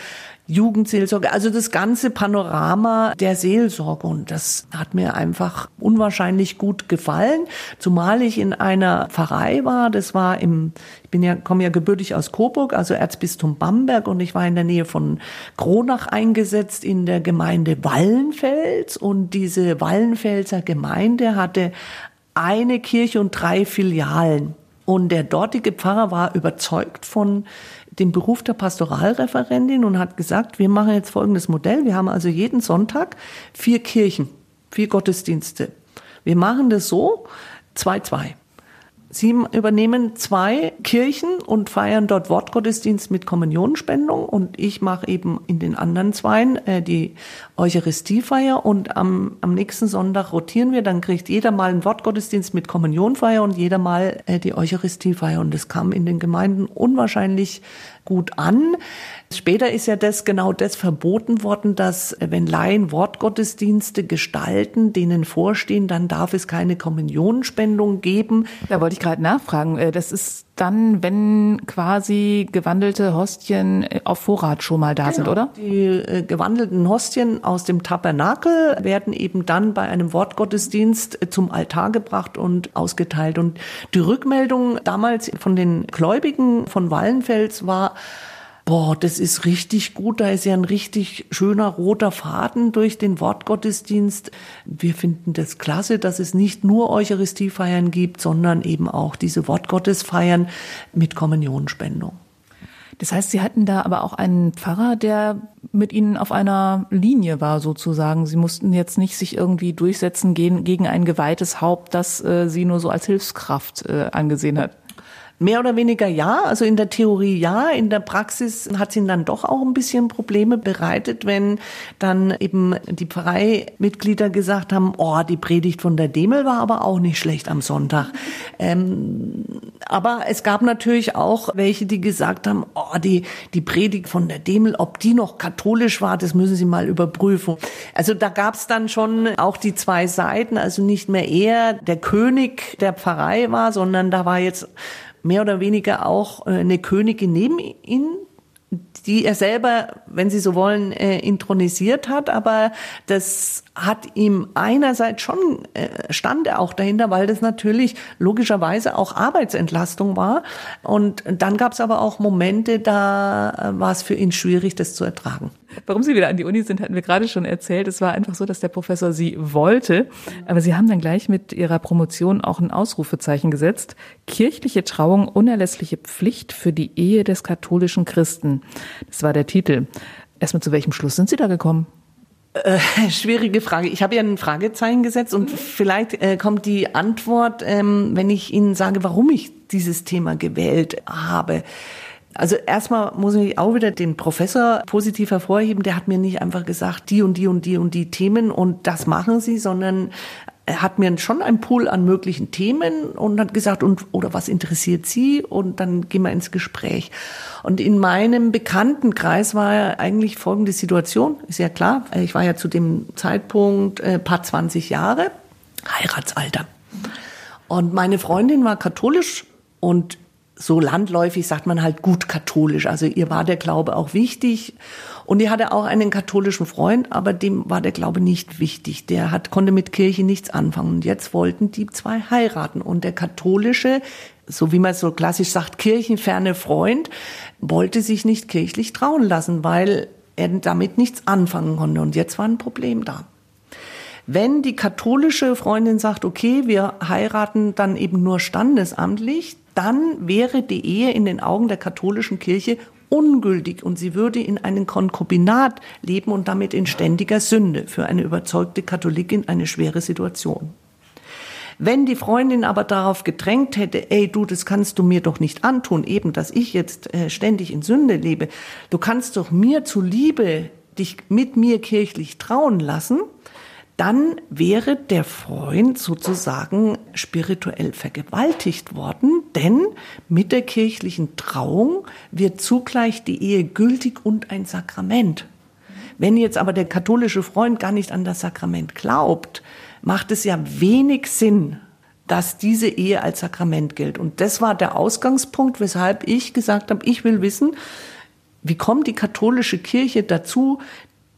C: Jugendseelsorge, also das ganze Panorama der Seelsorge. Und das hat mir einfach unwahrscheinlich gut gefallen, zumal ich in einer Pfarrei war. Das war im, ich bin ja, komme ja gebürtig aus Coburg, also Erzbistum Bamberg, und ich war in der Nähe von Kronach eingesetzt in der Gemeinde Wallenfels. Und diese Wallenfelser Gemeinde hatte eine Kirche und drei Filialen. Und der dortige Pfarrer war überzeugt von dem Beruf der Pastoralreferentin und hat gesagt, wir machen jetzt folgendes Modell. Wir haben also jeden Sonntag vier Kirchen, vier Gottesdienste. Wir machen das so, zwei, zwei. Sie übernehmen zwei Kirchen und feiern dort Wortgottesdienst mit Kommunionspendung und ich mache eben in den anderen zweien äh, die Eucharistiefeier und am, am nächsten Sonntag rotieren wir, dann kriegt jeder mal einen Wortgottesdienst mit Kommunionfeier und jeder mal äh, die Eucharistiefeier. Und das kam in den Gemeinden unwahrscheinlich gut an. Später ist ja das genau das verboten worden, dass äh, wenn Laien Wortgottesdienste gestalten, denen vorstehen, dann darf es keine Kommunionspendung geben.
B: Da wollte ich gerade nachfragen. Äh, das ist dann, wenn quasi gewandelte Hostien äh, auf Vorrat schon mal da genau. sind, oder?
C: Die äh, gewandelten Hostien aus dem Tabernakel werden eben dann bei einem Wortgottesdienst zum Altar gebracht und ausgeteilt. Und die Rückmeldung damals von den Gläubigen von Wallenfels war, boah, das ist richtig gut, da ist ja ein richtig schöner roter Faden durch den Wortgottesdienst. Wir finden das klasse, dass es nicht nur Eucharistiefeiern gibt, sondern eben auch diese Wortgottesfeiern mit Kommunionspendung.
B: Das heißt, Sie hatten da aber auch einen Pfarrer, der mit Ihnen auf einer Linie war, sozusagen. Sie mussten jetzt nicht sich irgendwie durchsetzen gehen gegen ein geweihtes Haupt, das äh, Sie nur so als Hilfskraft äh, angesehen hat.
C: Mehr oder weniger ja, also in der Theorie ja, in der Praxis hat es ihnen dann doch auch ein bisschen Probleme bereitet, wenn dann eben die Pfarreimitglieder gesagt haben, oh, die Predigt von der Demel war aber auch nicht schlecht am Sonntag. Ähm, aber es gab natürlich auch welche, die gesagt haben, oh, die, die Predigt von der Demel, ob die noch katholisch war, das müssen Sie mal überprüfen. Also da gab es dann schon auch die zwei Seiten, also nicht mehr er der König der Pfarrei war, sondern da war jetzt mehr oder weniger auch äh, eine Königin neben ihm, die er selber, wenn Sie so wollen, äh, intronisiert hat. Aber das hat ihm einerseits schon, äh, stand er auch dahinter, weil das natürlich logischerweise auch Arbeitsentlastung war. Und dann gab es aber auch Momente, da war es für ihn schwierig, das zu ertragen.
B: Warum Sie wieder an die Uni sind, hatten wir gerade schon erzählt. Es war einfach so, dass der Professor Sie wollte. Aber Sie haben dann gleich mit Ihrer Promotion auch ein Ausrufezeichen gesetzt. Kirchliche Trauung, unerlässliche Pflicht für die Ehe des katholischen Christen. Das war der Titel. Erstmal zu welchem Schluss sind Sie da gekommen?
C: Äh, schwierige Frage. Ich habe ja ein Fragezeichen gesetzt und vielleicht äh, kommt die Antwort, ähm, wenn ich Ihnen sage, warum ich dieses Thema gewählt habe. Also erstmal muss ich auch wieder den Professor positiv hervorheben. Der hat mir nicht einfach gesagt, die und die und die und die Themen und das machen Sie, sondern er hat mir schon einen Pool an möglichen Themen und hat gesagt, und, oder was interessiert Sie? Und dann gehen wir ins Gespräch. Und in meinem Bekanntenkreis war eigentlich folgende Situation. Ist ja klar, ich war ja zu dem Zeitpunkt äh, paar 20 Jahre, Heiratsalter. Und meine Freundin war katholisch und so landläufig sagt man halt gut katholisch. Also ihr war der Glaube auch wichtig. Und die hatte auch einen katholischen Freund, aber dem war der Glaube nicht wichtig. Der hat, konnte mit Kirche nichts anfangen. Und jetzt wollten die zwei heiraten. Und der katholische, so wie man so klassisch sagt, kirchenferne Freund, wollte sich nicht kirchlich trauen lassen, weil er damit nichts anfangen konnte. Und jetzt war ein Problem da. Wenn die katholische Freundin sagt, okay, wir heiraten dann eben nur standesamtlich, dann wäre die Ehe in den Augen der katholischen Kirche ungültig und sie würde in einem Konkubinat leben und damit in ständiger Sünde. Für eine überzeugte Katholikin eine schwere Situation. Wenn die Freundin aber darauf gedrängt hätte, ey du, das kannst du mir doch nicht antun, eben, dass ich jetzt äh, ständig in Sünde lebe, du kannst doch mir zuliebe dich mit mir kirchlich trauen lassen, dann wäre der Freund sozusagen spirituell vergewaltigt worden, denn mit der kirchlichen Trauung wird zugleich die Ehe gültig und ein Sakrament. Wenn jetzt aber der katholische Freund gar nicht an das Sakrament glaubt, macht es ja wenig Sinn, dass diese Ehe als Sakrament gilt. Und das war der Ausgangspunkt, weshalb ich gesagt habe, ich will wissen, wie kommt die katholische Kirche dazu,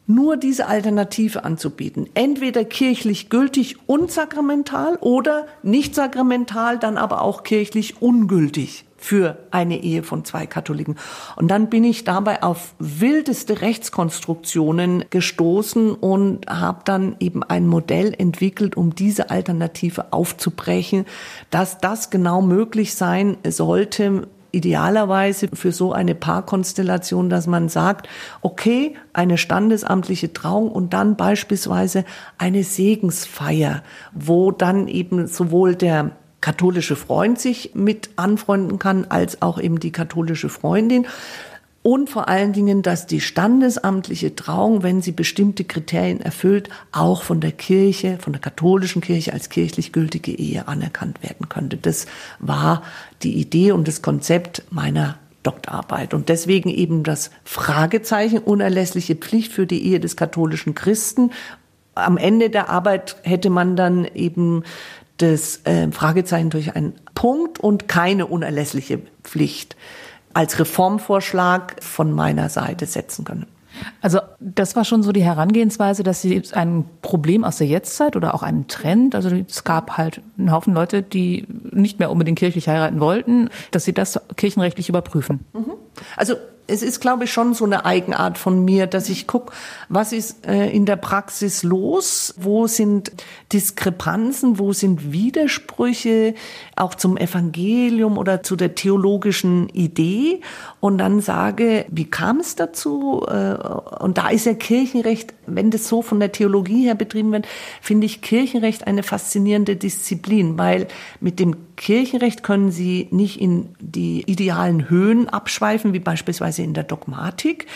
C: nur diese Alternative anzubieten. Entweder kirchlich gültig und sakramental oder nicht sakramental, dann aber auch kirchlich ungültig für eine Ehe von zwei Katholiken. Und dann bin ich dabei auf wildeste Rechtskonstruktionen gestoßen und habe dann eben ein Modell entwickelt, um diese Alternative aufzubrechen, dass das genau möglich sein sollte, idealerweise für so eine Paarkonstellation, dass man sagt, okay, eine standesamtliche Trauung und dann beispielsweise eine Segensfeier, wo dann eben sowohl der katholische Freund sich mit anfreunden kann, als auch eben die katholische Freundin. Und vor allen Dingen, dass die standesamtliche Trauung, wenn sie bestimmte Kriterien erfüllt, auch von der Kirche, von der katholischen Kirche als kirchlich gültige Ehe anerkannt werden könnte. Das war die Idee und das Konzept meiner Doktorarbeit. Und deswegen eben das Fragezeichen unerlässliche Pflicht für die Ehe des katholischen Christen. Am Ende der Arbeit hätte man dann eben das äh, Fragezeichen durch einen Punkt und keine unerlässliche Pflicht als Reformvorschlag von meiner Seite setzen können.
B: Also das war schon so die Herangehensweise, dass sie ein Problem aus der Jetztzeit oder auch einen Trend, also es gab halt einen Haufen Leute, die nicht mehr unbedingt kirchlich heiraten wollten, dass sie das kirchenrechtlich überprüfen.
C: Mhm. Also es ist, glaube ich, schon so eine Eigenart von mir, dass ich gucke, was ist äh, in der Praxis los, wo sind Diskrepanzen, wo sind Widersprüche, auch zum Evangelium oder zu der theologischen Idee? Und dann sage, wie kam es dazu? Äh, und da ist ja Kirchenrecht, wenn das so von der Theologie her betrieben wird, finde ich Kirchenrecht eine faszinierende Disziplin, weil mit dem Kirchenrecht können Sie nicht in die idealen Höhen abschweifen, wie beispielsweise in der Dogmatik,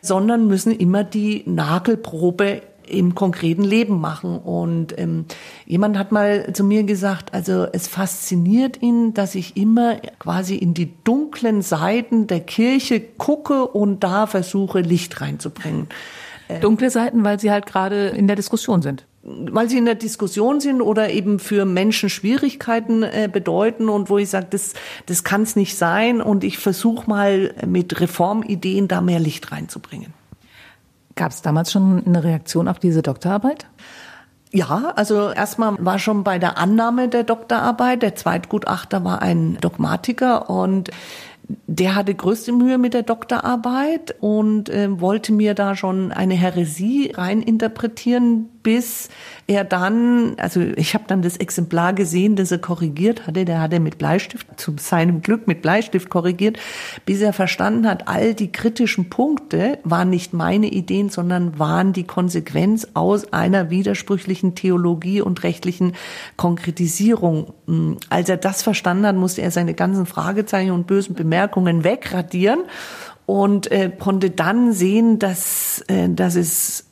C: sondern müssen immer die Nagelprobe im konkreten Leben machen. Und ähm, jemand hat mal zu mir gesagt, also es fasziniert ihn, dass ich immer quasi in die dunklen Seiten der Kirche gucke und da versuche, Licht reinzubringen.
B: Dunkle Seiten, weil sie halt gerade in der Diskussion sind
C: weil sie in der Diskussion sind oder eben für Menschen Schwierigkeiten äh, bedeuten und wo ich sage, das, das kann es nicht sein und ich versuche mal mit Reformideen da mehr Licht reinzubringen.
B: Gab es damals schon eine Reaktion auf diese Doktorarbeit?
C: Ja, also erstmal war schon bei der Annahme der Doktorarbeit, der Zweitgutachter war ein Dogmatiker und der hatte größte Mühe mit der Doktorarbeit und äh, wollte mir da schon eine Häresie reininterpretieren, bis er dann, also ich habe dann das Exemplar gesehen, das er korrigiert hatte, der hatte mit Bleistift, zu seinem Glück mit Bleistift korrigiert, bis er verstanden hat, all die kritischen Punkte waren nicht meine Ideen, sondern waren die Konsequenz aus einer widersprüchlichen Theologie und rechtlichen Konkretisierung. Hm, als er das verstanden hat, musste er seine ganzen Fragezeichen und bösen Bemerkungen wegradieren und äh, konnte dann sehen, dass, äh, dass es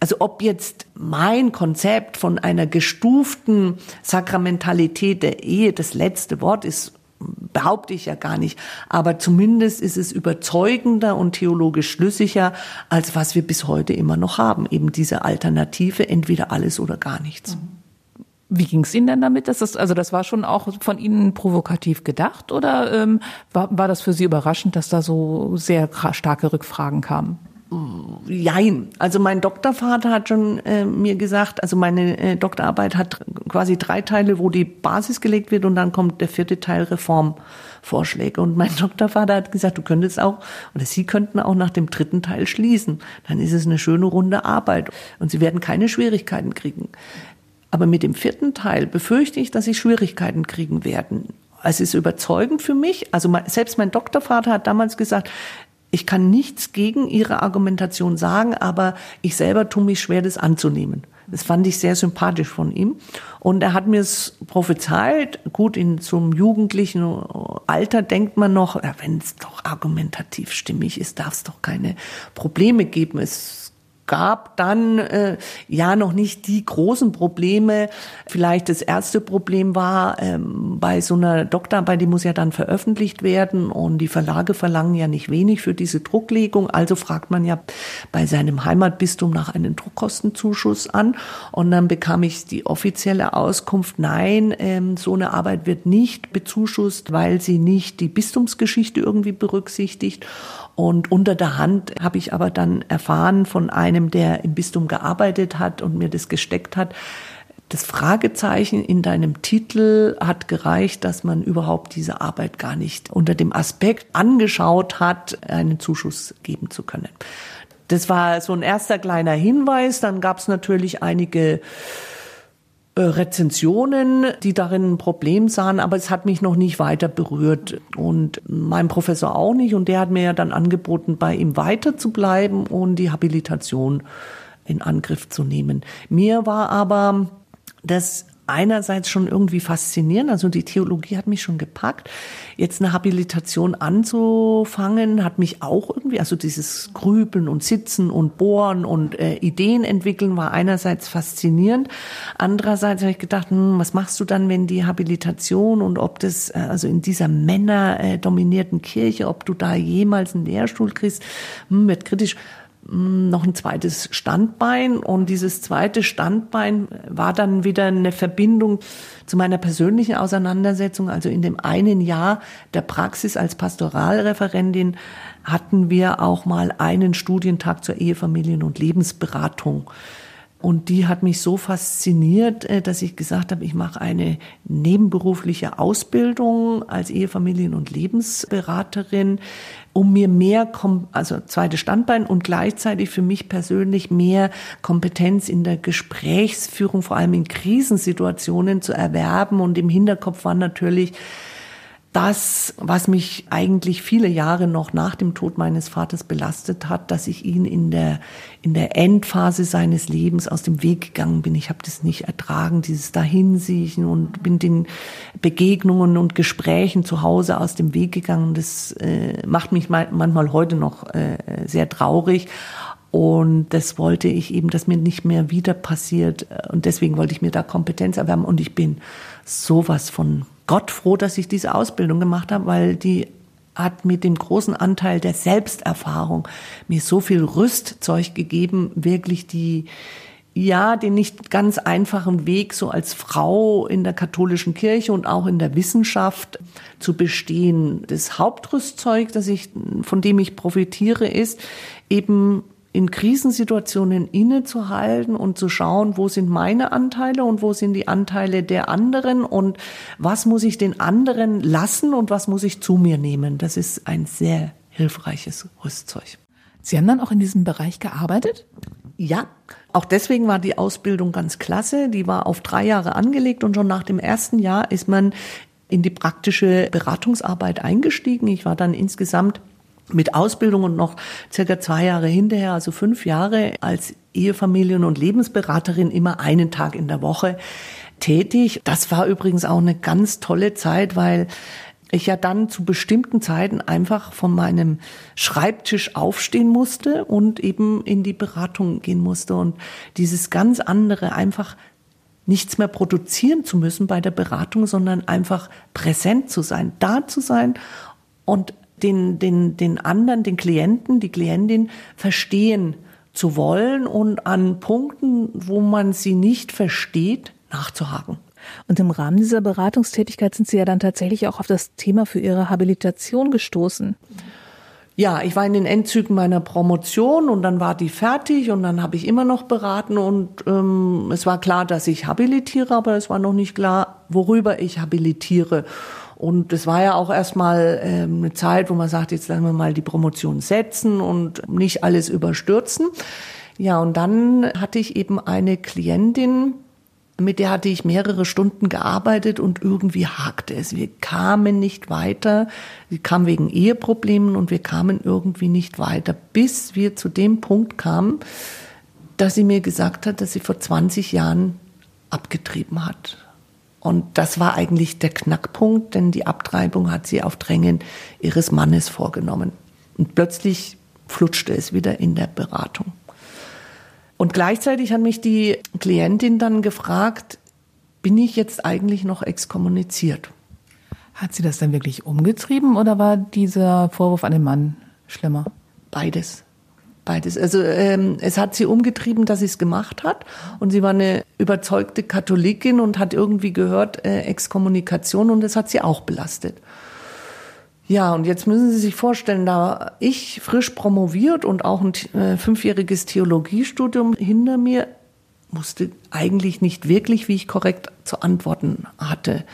C: also ob jetzt mein Konzept von einer gestuften Sakramentalität der Ehe das letzte Wort ist, behaupte ich ja gar nicht. Aber zumindest ist es überzeugender und theologisch schlüssiger, als was wir bis heute immer noch haben. Eben diese Alternative, entweder alles oder gar nichts.
B: Wie ging es Ihnen denn damit? Dass das, also das war schon auch von Ihnen provokativ gedacht oder ähm, war, war das für Sie überraschend, dass da so sehr starke Rückfragen kamen?
C: Jein. Also mein Doktorvater hat schon äh, mir gesagt, also meine äh, Doktorarbeit hat quasi drei Teile, wo die Basis gelegt wird und dann kommt der vierte Teil Reformvorschläge. Und mein <laughs> Doktorvater hat gesagt, du könntest auch, oder Sie könnten auch nach dem dritten Teil schließen. Dann ist es eine schöne runde Arbeit und Sie werden keine Schwierigkeiten kriegen. Aber mit dem vierten Teil befürchte ich, dass Sie Schwierigkeiten kriegen werden. Es ist überzeugend für mich. Also selbst mein Doktorvater hat damals gesagt, Ich kann nichts gegen ihre Argumentation sagen, aber ich selber tue mich schwer, das anzunehmen. Das fand ich sehr sympathisch von ihm. Und er hat mir es prophezeit. Gut, in so einem jugendlichen Alter denkt man noch, wenn es doch argumentativ stimmig ist, darf es doch keine Probleme geben. Es gab dann äh, ja noch nicht die großen Probleme. Vielleicht das erste Problem war ähm, bei so einer Doktorarbeit, die muss ja dann veröffentlicht werden und die Verlage verlangen ja nicht wenig für diese Drucklegung. Also fragt man ja bei seinem Heimatbistum nach einem Druckkostenzuschuss an und dann bekam ich die offizielle Auskunft: Nein, ähm, so eine Arbeit wird nicht bezuschusst, weil sie nicht die Bistumsgeschichte irgendwie berücksichtigt. Und unter der Hand habe ich aber dann erfahren von einem, der im Bistum gearbeitet hat und mir das gesteckt hat, das Fragezeichen in deinem Titel hat gereicht, dass man überhaupt diese Arbeit gar nicht unter dem Aspekt angeschaut hat, einen Zuschuss geben zu können. Das war so ein erster kleiner Hinweis. Dann gab es natürlich einige Rezensionen, die darin ein Problem sahen, aber es hat mich noch nicht weiter berührt und mein Professor auch nicht und der hat mir ja dann angeboten, bei ihm weiter zu bleiben und die Habilitation in Angriff zu nehmen. Mir war aber das einerseits schon irgendwie faszinierend, also die Theologie hat mich schon gepackt. Jetzt eine Habilitation anzufangen, hat mich auch irgendwie, also dieses Grübeln und Sitzen und Bohren und äh, Ideen entwickeln war einerseits faszinierend. Andererseits habe ich gedacht, hm, was machst du dann, wenn die Habilitation und ob das, äh, also in dieser männerdominierten Kirche, ob du da jemals einen Lehrstuhl kriegst, hm, wird kritisch noch ein zweites Standbein und dieses zweite Standbein war dann wieder eine Verbindung zu meiner persönlichen Auseinandersetzung. Also in dem einen Jahr der Praxis als Pastoralreferentin hatten wir auch mal einen Studientag zur Ehefamilien- und Lebensberatung. Und die hat mich so fasziniert, äh, dass ich gesagt habe, ich mache eine nebenberufliche Ausbildung als Ehefamilien- und Lebensberaterin, um mir mehr, also zweites Standbein und gleichzeitig für mich persönlich mehr Kompetenz in der Gesprächsführung, vor allem in Krisensituationen zu erwerben. Und im Hinterkopf war natürlich, das, was mich eigentlich viele Jahre noch nach dem Tod meines Vaters belastet hat, dass ich ihn in der, in der Endphase seines Lebens aus dem Weg gegangen bin. Ich habe das nicht ertragen, dieses Dahinsiechen und bin den Begegnungen und Gesprächen zu Hause aus dem Weg gegangen. Das äh, macht mich manchmal heute noch äh, sehr traurig. Und das wollte ich eben, dass mir nicht mehr wieder passiert. Und deswegen wollte ich mir da Kompetenz erwerben. Und ich bin sowas von Gott froh, dass ich diese Ausbildung gemacht habe, weil die hat mit dem großen Anteil der Selbsterfahrung mir so viel Rüstzeug gegeben, wirklich die, ja, den nicht ganz einfachen Weg, so als Frau in der katholischen Kirche und auch in der Wissenschaft zu bestehen. Das Hauptrüstzeug, das ich, von dem ich profitiere, ist eben in Krisensituationen innezuhalten und zu schauen, wo sind meine Anteile und wo sind die Anteile der anderen und was muss ich den anderen lassen und was muss ich zu mir nehmen. Das ist ein sehr hilfreiches Rüstzeug.
B: Sie haben dann auch in diesem Bereich gearbeitet?
C: Ja, auch deswegen war die Ausbildung ganz klasse. Die war auf drei Jahre angelegt und schon nach dem ersten Jahr ist man in die praktische Beratungsarbeit eingestiegen. Ich war dann insgesamt mit Ausbildung und noch circa zwei Jahre hinterher, also fünf Jahre als Ehefamilien- und Lebensberaterin immer einen Tag in der Woche tätig. Das war übrigens auch eine ganz tolle Zeit, weil ich ja dann zu bestimmten Zeiten einfach von meinem Schreibtisch aufstehen musste und eben in die Beratung gehen musste und dieses ganz andere einfach nichts mehr produzieren zu müssen bei der Beratung, sondern einfach präsent zu sein, da zu sein und den, den, den anderen, den Klienten, die Klientin verstehen zu wollen und an Punkten, wo man sie nicht versteht, nachzuhaken.
B: Und im Rahmen dieser Beratungstätigkeit sind Sie ja dann tatsächlich auch auf das Thema für Ihre Habilitation gestoßen.
C: Ja, ich war in den Endzügen meiner Promotion und dann war die fertig und dann habe ich immer noch beraten und ähm, es war klar, dass ich habilitiere, aber es war noch nicht klar, worüber ich habilitiere. Und es war ja auch erstmal ähm, eine Zeit, wo man sagt, jetzt lassen wir mal die Promotion setzen und nicht alles überstürzen. Ja, und dann hatte ich eben eine Klientin, mit der hatte ich mehrere Stunden gearbeitet und irgendwie hakte es. Wir kamen nicht weiter. Sie kam wegen Eheproblemen und wir kamen irgendwie nicht weiter, bis wir zu dem Punkt kamen, dass sie mir gesagt hat, dass sie vor 20 Jahren abgetrieben hat. Und das war eigentlich der Knackpunkt, denn die Abtreibung hat sie auf Drängen ihres Mannes vorgenommen. Und plötzlich flutschte es wieder in der Beratung. Und gleichzeitig hat mich die Klientin dann gefragt, bin ich jetzt eigentlich noch exkommuniziert?
B: Hat sie das dann wirklich umgetrieben oder war dieser Vorwurf an den Mann schlimmer?
C: Beides. Beides. Also ähm, es hat sie umgetrieben, dass sie es gemacht hat. Und sie war eine überzeugte Katholikin und hat irgendwie gehört, äh, Exkommunikation und das hat sie auch belastet. Ja, und jetzt müssen Sie sich vorstellen, da ich frisch promoviert und auch ein äh, fünfjähriges Theologiestudium hinter mir, musste eigentlich nicht wirklich, wie ich korrekt zu antworten hatte.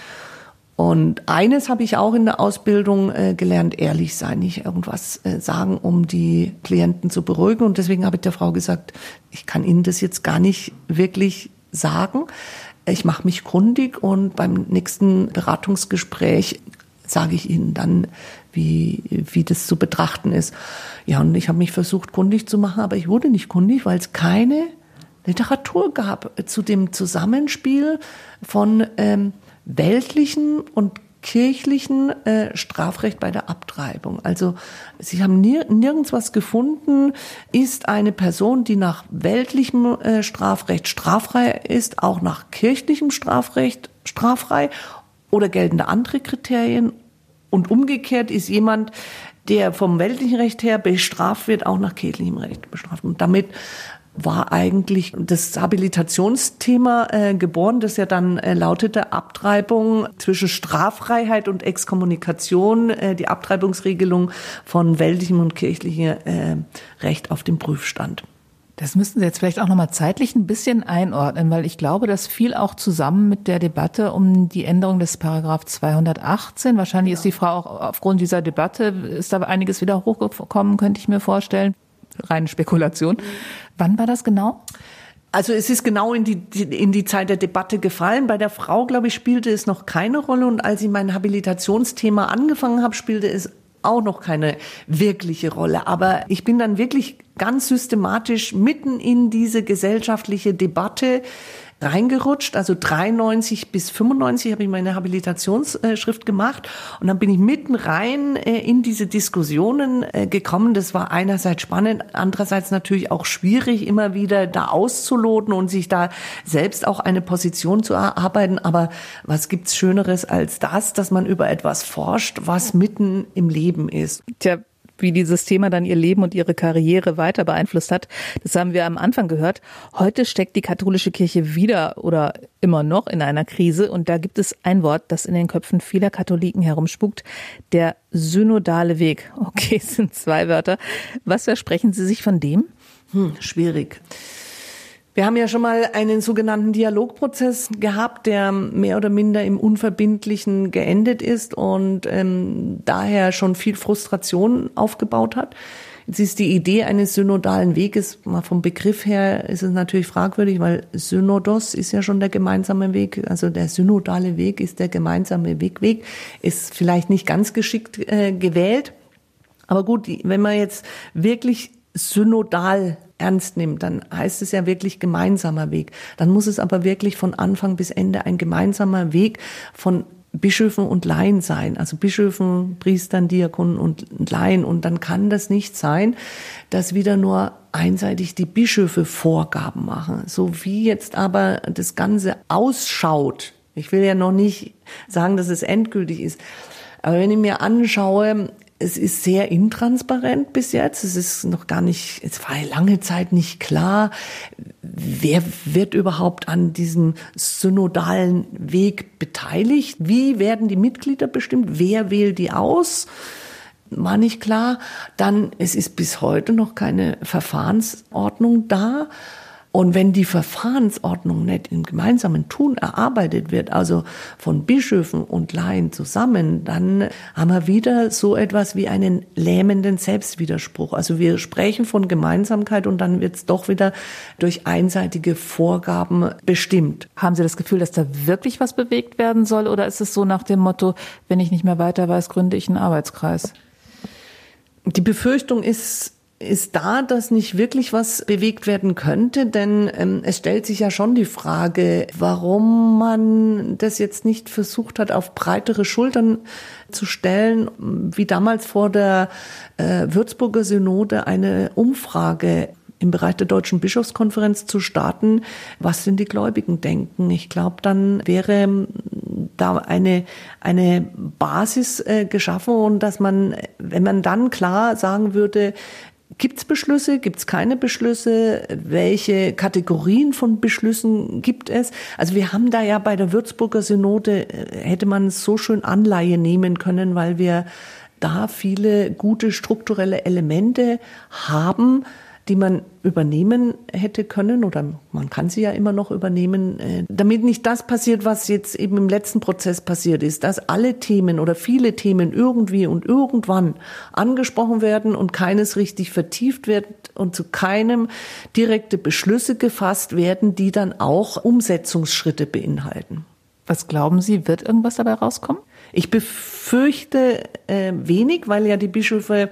C: Und eines habe ich auch in der Ausbildung äh, gelernt, ehrlich sein, nicht irgendwas äh, sagen, um die Klienten zu beruhigen. Und deswegen habe ich der Frau gesagt, ich kann Ihnen das jetzt gar nicht wirklich sagen. Ich mache mich kundig und beim nächsten Beratungsgespräch sage ich Ihnen dann, wie, wie das zu betrachten ist. Ja, und ich habe mich versucht, kundig zu machen, aber ich wurde nicht kundig, weil es keine Literatur gab zu dem Zusammenspiel von ähm, weltlichen und kirchlichen äh, Strafrecht bei der Abtreibung. Also sie haben nir nirgends was gefunden, ist eine Person, die nach weltlichem äh, Strafrecht straffrei ist, auch nach kirchlichem Strafrecht straffrei oder gelten da andere Kriterien und umgekehrt ist jemand, der vom weltlichen Recht her bestraft wird, auch nach kirchlichem Recht bestraft. Und damit war eigentlich das Habilitationsthema äh, geboren, das ja dann äh, lautete Abtreibung zwischen Straffreiheit und Exkommunikation, äh, die Abtreibungsregelung von weltlichem und kirchlichem äh, Recht auf dem Prüfstand.
B: Das müssten Sie jetzt vielleicht auch nochmal zeitlich ein bisschen einordnen, weil ich glaube, das fiel auch zusammen mit der Debatte um die Änderung des Paragraph 218. Wahrscheinlich ja. ist die Frau auch aufgrund dieser Debatte, ist da einiges wieder hochgekommen, könnte ich mir vorstellen. Reine Spekulation. Wann war das genau?
C: Also es ist genau in die, in die Zeit der Debatte gefallen. Bei der Frau, glaube ich, spielte es noch keine Rolle. Und als ich mein Habilitationsthema angefangen habe, spielte es auch noch keine wirkliche Rolle. Aber ich bin dann wirklich ganz systematisch mitten in diese gesellschaftliche Debatte reingerutscht. Also 93 bis 95 habe ich meine Habilitationsschrift gemacht und dann bin ich mitten rein äh, in diese Diskussionen äh, gekommen. Das war einerseits spannend, andererseits natürlich auch schwierig, immer wieder da auszuloten und sich da selbst auch eine Position zu erarbeiten. Aber was gibt's Schöneres als das, dass man über etwas forscht, was mitten im Leben ist?
B: Tja, wie dieses Thema dann ihr Leben und ihre Karriere weiter beeinflusst hat. Das haben wir am Anfang gehört. Heute steckt die katholische Kirche wieder oder immer noch in einer Krise und da gibt es ein Wort, das in den Köpfen vieler Katholiken herumspukt, der synodale Weg. Okay, <laughs> sind zwei Wörter. Was versprechen Sie sich von dem?
C: Hm, schwierig. Wir haben ja schon mal einen sogenannten Dialogprozess gehabt, der mehr oder minder im Unverbindlichen geendet ist und ähm, daher schon viel Frustration aufgebaut hat. Jetzt ist die Idee eines synodalen Weges, mal vom Begriff her ist es natürlich fragwürdig, weil Synodos ist ja schon der gemeinsame Weg, also der synodale Weg ist der gemeinsame Wegweg, ist vielleicht nicht ganz geschickt äh, gewählt. Aber gut, wenn man jetzt wirklich synodal ernst nimmt, dann heißt es ja wirklich gemeinsamer Weg. Dann muss es aber wirklich von Anfang bis Ende ein gemeinsamer Weg von Bischöfen und Laien sein, also Bischöfen, Priestern, Diakonen und Laien. Und dann kann das nicht sein, dass wieder nur einseitig die Bischöfe Vorgaben machen. So wie jetzt aber das Ganze ausschaut. Ich will ja noch nicht sagen, dass es endgültig ist. Aber wenn ich mir anschaue, es ist sehr intransparent bis jetzt. Es ist noch gar nicht, es war lange Zeit nicht klar, wer wird überhaupt an diesem synodalen Weg beteiligt? Wie werden die Mitglieder bestimmt? Wer wählt die aus? War nicht klar. Dann, es ist bis heute noch keine Verfahrensordnung da. Und wenn die Verfahrensordnung nicht im gemeinsamen Tun erarbeitet wird, also von Bischöfen und Laien zusammen, dann haben wir wieder so etwas wie einen lähmenden Selbstwiderspruch. Also wir sprechen von Gemeinsamkeit und dann wird es doch wieder durch einseitige Vorgaben bestimmt.
B: Haben Sie das Gefühl, dass da wirklich was bewegt werden soll oder ist es so nach dem Motto, wenn ich nicht mehr weiter weiß, gründe ich einen Arbeitskreis?
C: Die Befürchtung ist, ist da, dass nicht wirklich was bewegt werden könnte, denn ähm, es stellt sich ja schon die Frage, warum man das jetzt nicht versucht hat, auf breitere Schultern zu stellen, wie damals vor der äh, Würzburger Synode eine Umfrage im Bereich der Deutschen Bischofskonferenz zu starten, was denn die Gläubigen denken. Ich glaube, dann wäre da eine, eine Basis äh, geschaffen und dass man, wenn man dann klar sagen würde, Gibt es Beschlüsse? Gibt es keine Beschlüsse? Welche Kategorien von Beschlüssen gibt es? Also wir haben da ja bei der Würzburger Synode, äh, hätte man so schön Anleihe nehmen können, weil wir da viele gute strukturelle Elemente haben, die man übernehmen hätte können oder man kann sie ja immer noch übernehmen, äh, damit nicht das passiert, was jetzt eben im letzten Prozess passiert ist, dass alle Themen oder viele Themen irgendwie und irgendwann angesprochen werden und keines richtig vertieft wird und zu keinem direkte Beschlüsse gefasst werden, die dann auch Umsetzungsschritte beinhalten.
B: Was glauben Sie, wird irgendwas dabei rauskommen?
C: Ich befürchte äh, wenig, weil ja die Bischöfe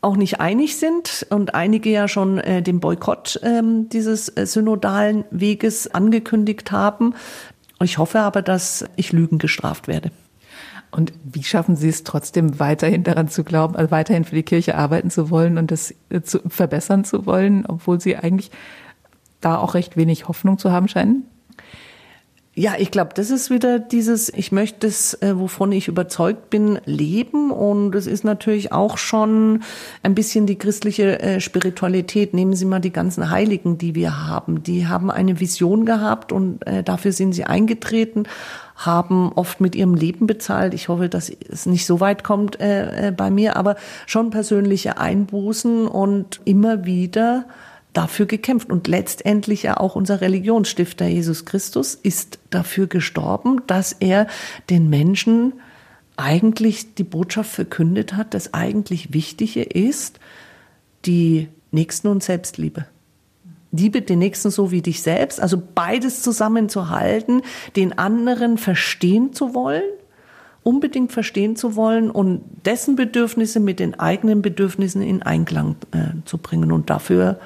C: auch nicht einig sind und einige ja schon äh, den Boykott ähm, dieses äh, synodalen Weges angekündigt haben. Ich hoffe aber, dass ich Lügen gestraft werde.
B: Und wie schaffen Sie es trotzdem weiterhin daran zu glauben, also weiterhin für die Kirche arbeiten zu wollen und das äh, zu verbessern zu wollen, obwohl Sie eigentlich da auch recht wenig Hoffnung zu haben scheinen?
C: Ja, ich glaube, das ist wieder dieses, ich möchte es, äh, wovon ich überzeugt bin, leben. Und es ist natürlich auch schon ein bisschen die christliche äh, Spiritualität. Nehmen Sie mal die ganzen Heiligen, die wir haben. Die haben eine Vision gehabt und äh, dafür sind sie eingetreten, haben oft mit ihrem Leben bezahlt. Ich hoffe, dass es nicht so weit kommt bei mir, aber schon persönliche Einbußen und immer wieder dafür gekämpft. Und letztendlich ja auch unser Religionsstifter Jesus Christus ist dafür gestorben, dass er den Menschen eigentlich die Botschaft verkündet hat, das eigentlich Wichtige ist die Nächsten- und Selbstliebe. Liebe den Nächsten so wie dich selbst, also beides zusammenzuhalten, den anderen verstehen zu wollen, unbedingt verstehen zu wollen und dessen Bedürfnisse mit den eigenen Bedürfnissen in Einklang äh, zu bringen. Und dafür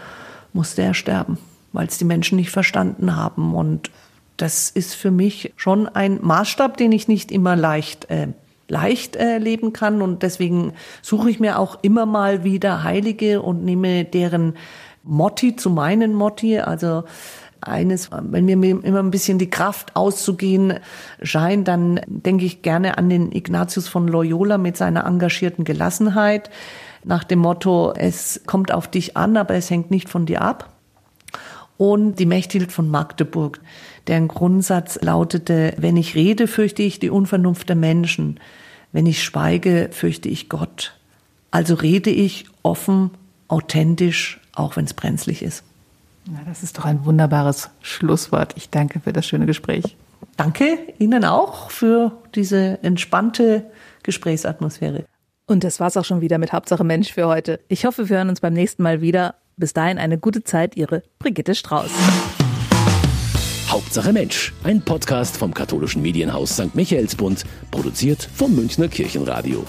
C: musste er sterben, weil es die Menschen nicht verstanden haben. Und das ist für mich schon ein Maßstab, den ich nicht immer leicht äh, leicht äh, leben kann. Und deswegen suche ich mir auch immer mal wieder Heilige und nehme deren Motti zu meinen Motti, also eines, wenn mir immer ein bisschen die Kraft auszugehen scheint, dann denke ich gerne an den Ignatius von Loyola mit seiner engagierten Gelassenheit nach dem Motto, es kommt auf dich an, aber es hängt nicht von dir ab. Und die Mechthild von Magdeburg, deren Grundsatz lautete, wenn ich rede, fürchte ich die Unvernunft der Menschen, wenn ich schweige, fürchte ich Gott. Also rede ich offen, authentisch, auch wenn es brenzlig ist.
B: Na, das ist doch ein wunderbares Schlusswort. Ich danke für das schöne Gespräch.
C: Danke Ihnen auch für diese entspannte Gesprächsatmosphäre.
B: Und das war's auch schon wieder mit Hauptsache Mensch für heute. Ich hoffe, wir hören uns beim nächsten Mal wieder. Bis dahin eine gute Zeit, Ihre Brigitte Strauß.
A: Hauptsache Mensch, ein Podcast vom katholischen Medienhaus St. Michaelsbund, produziert vom Münchner Kirchenradio.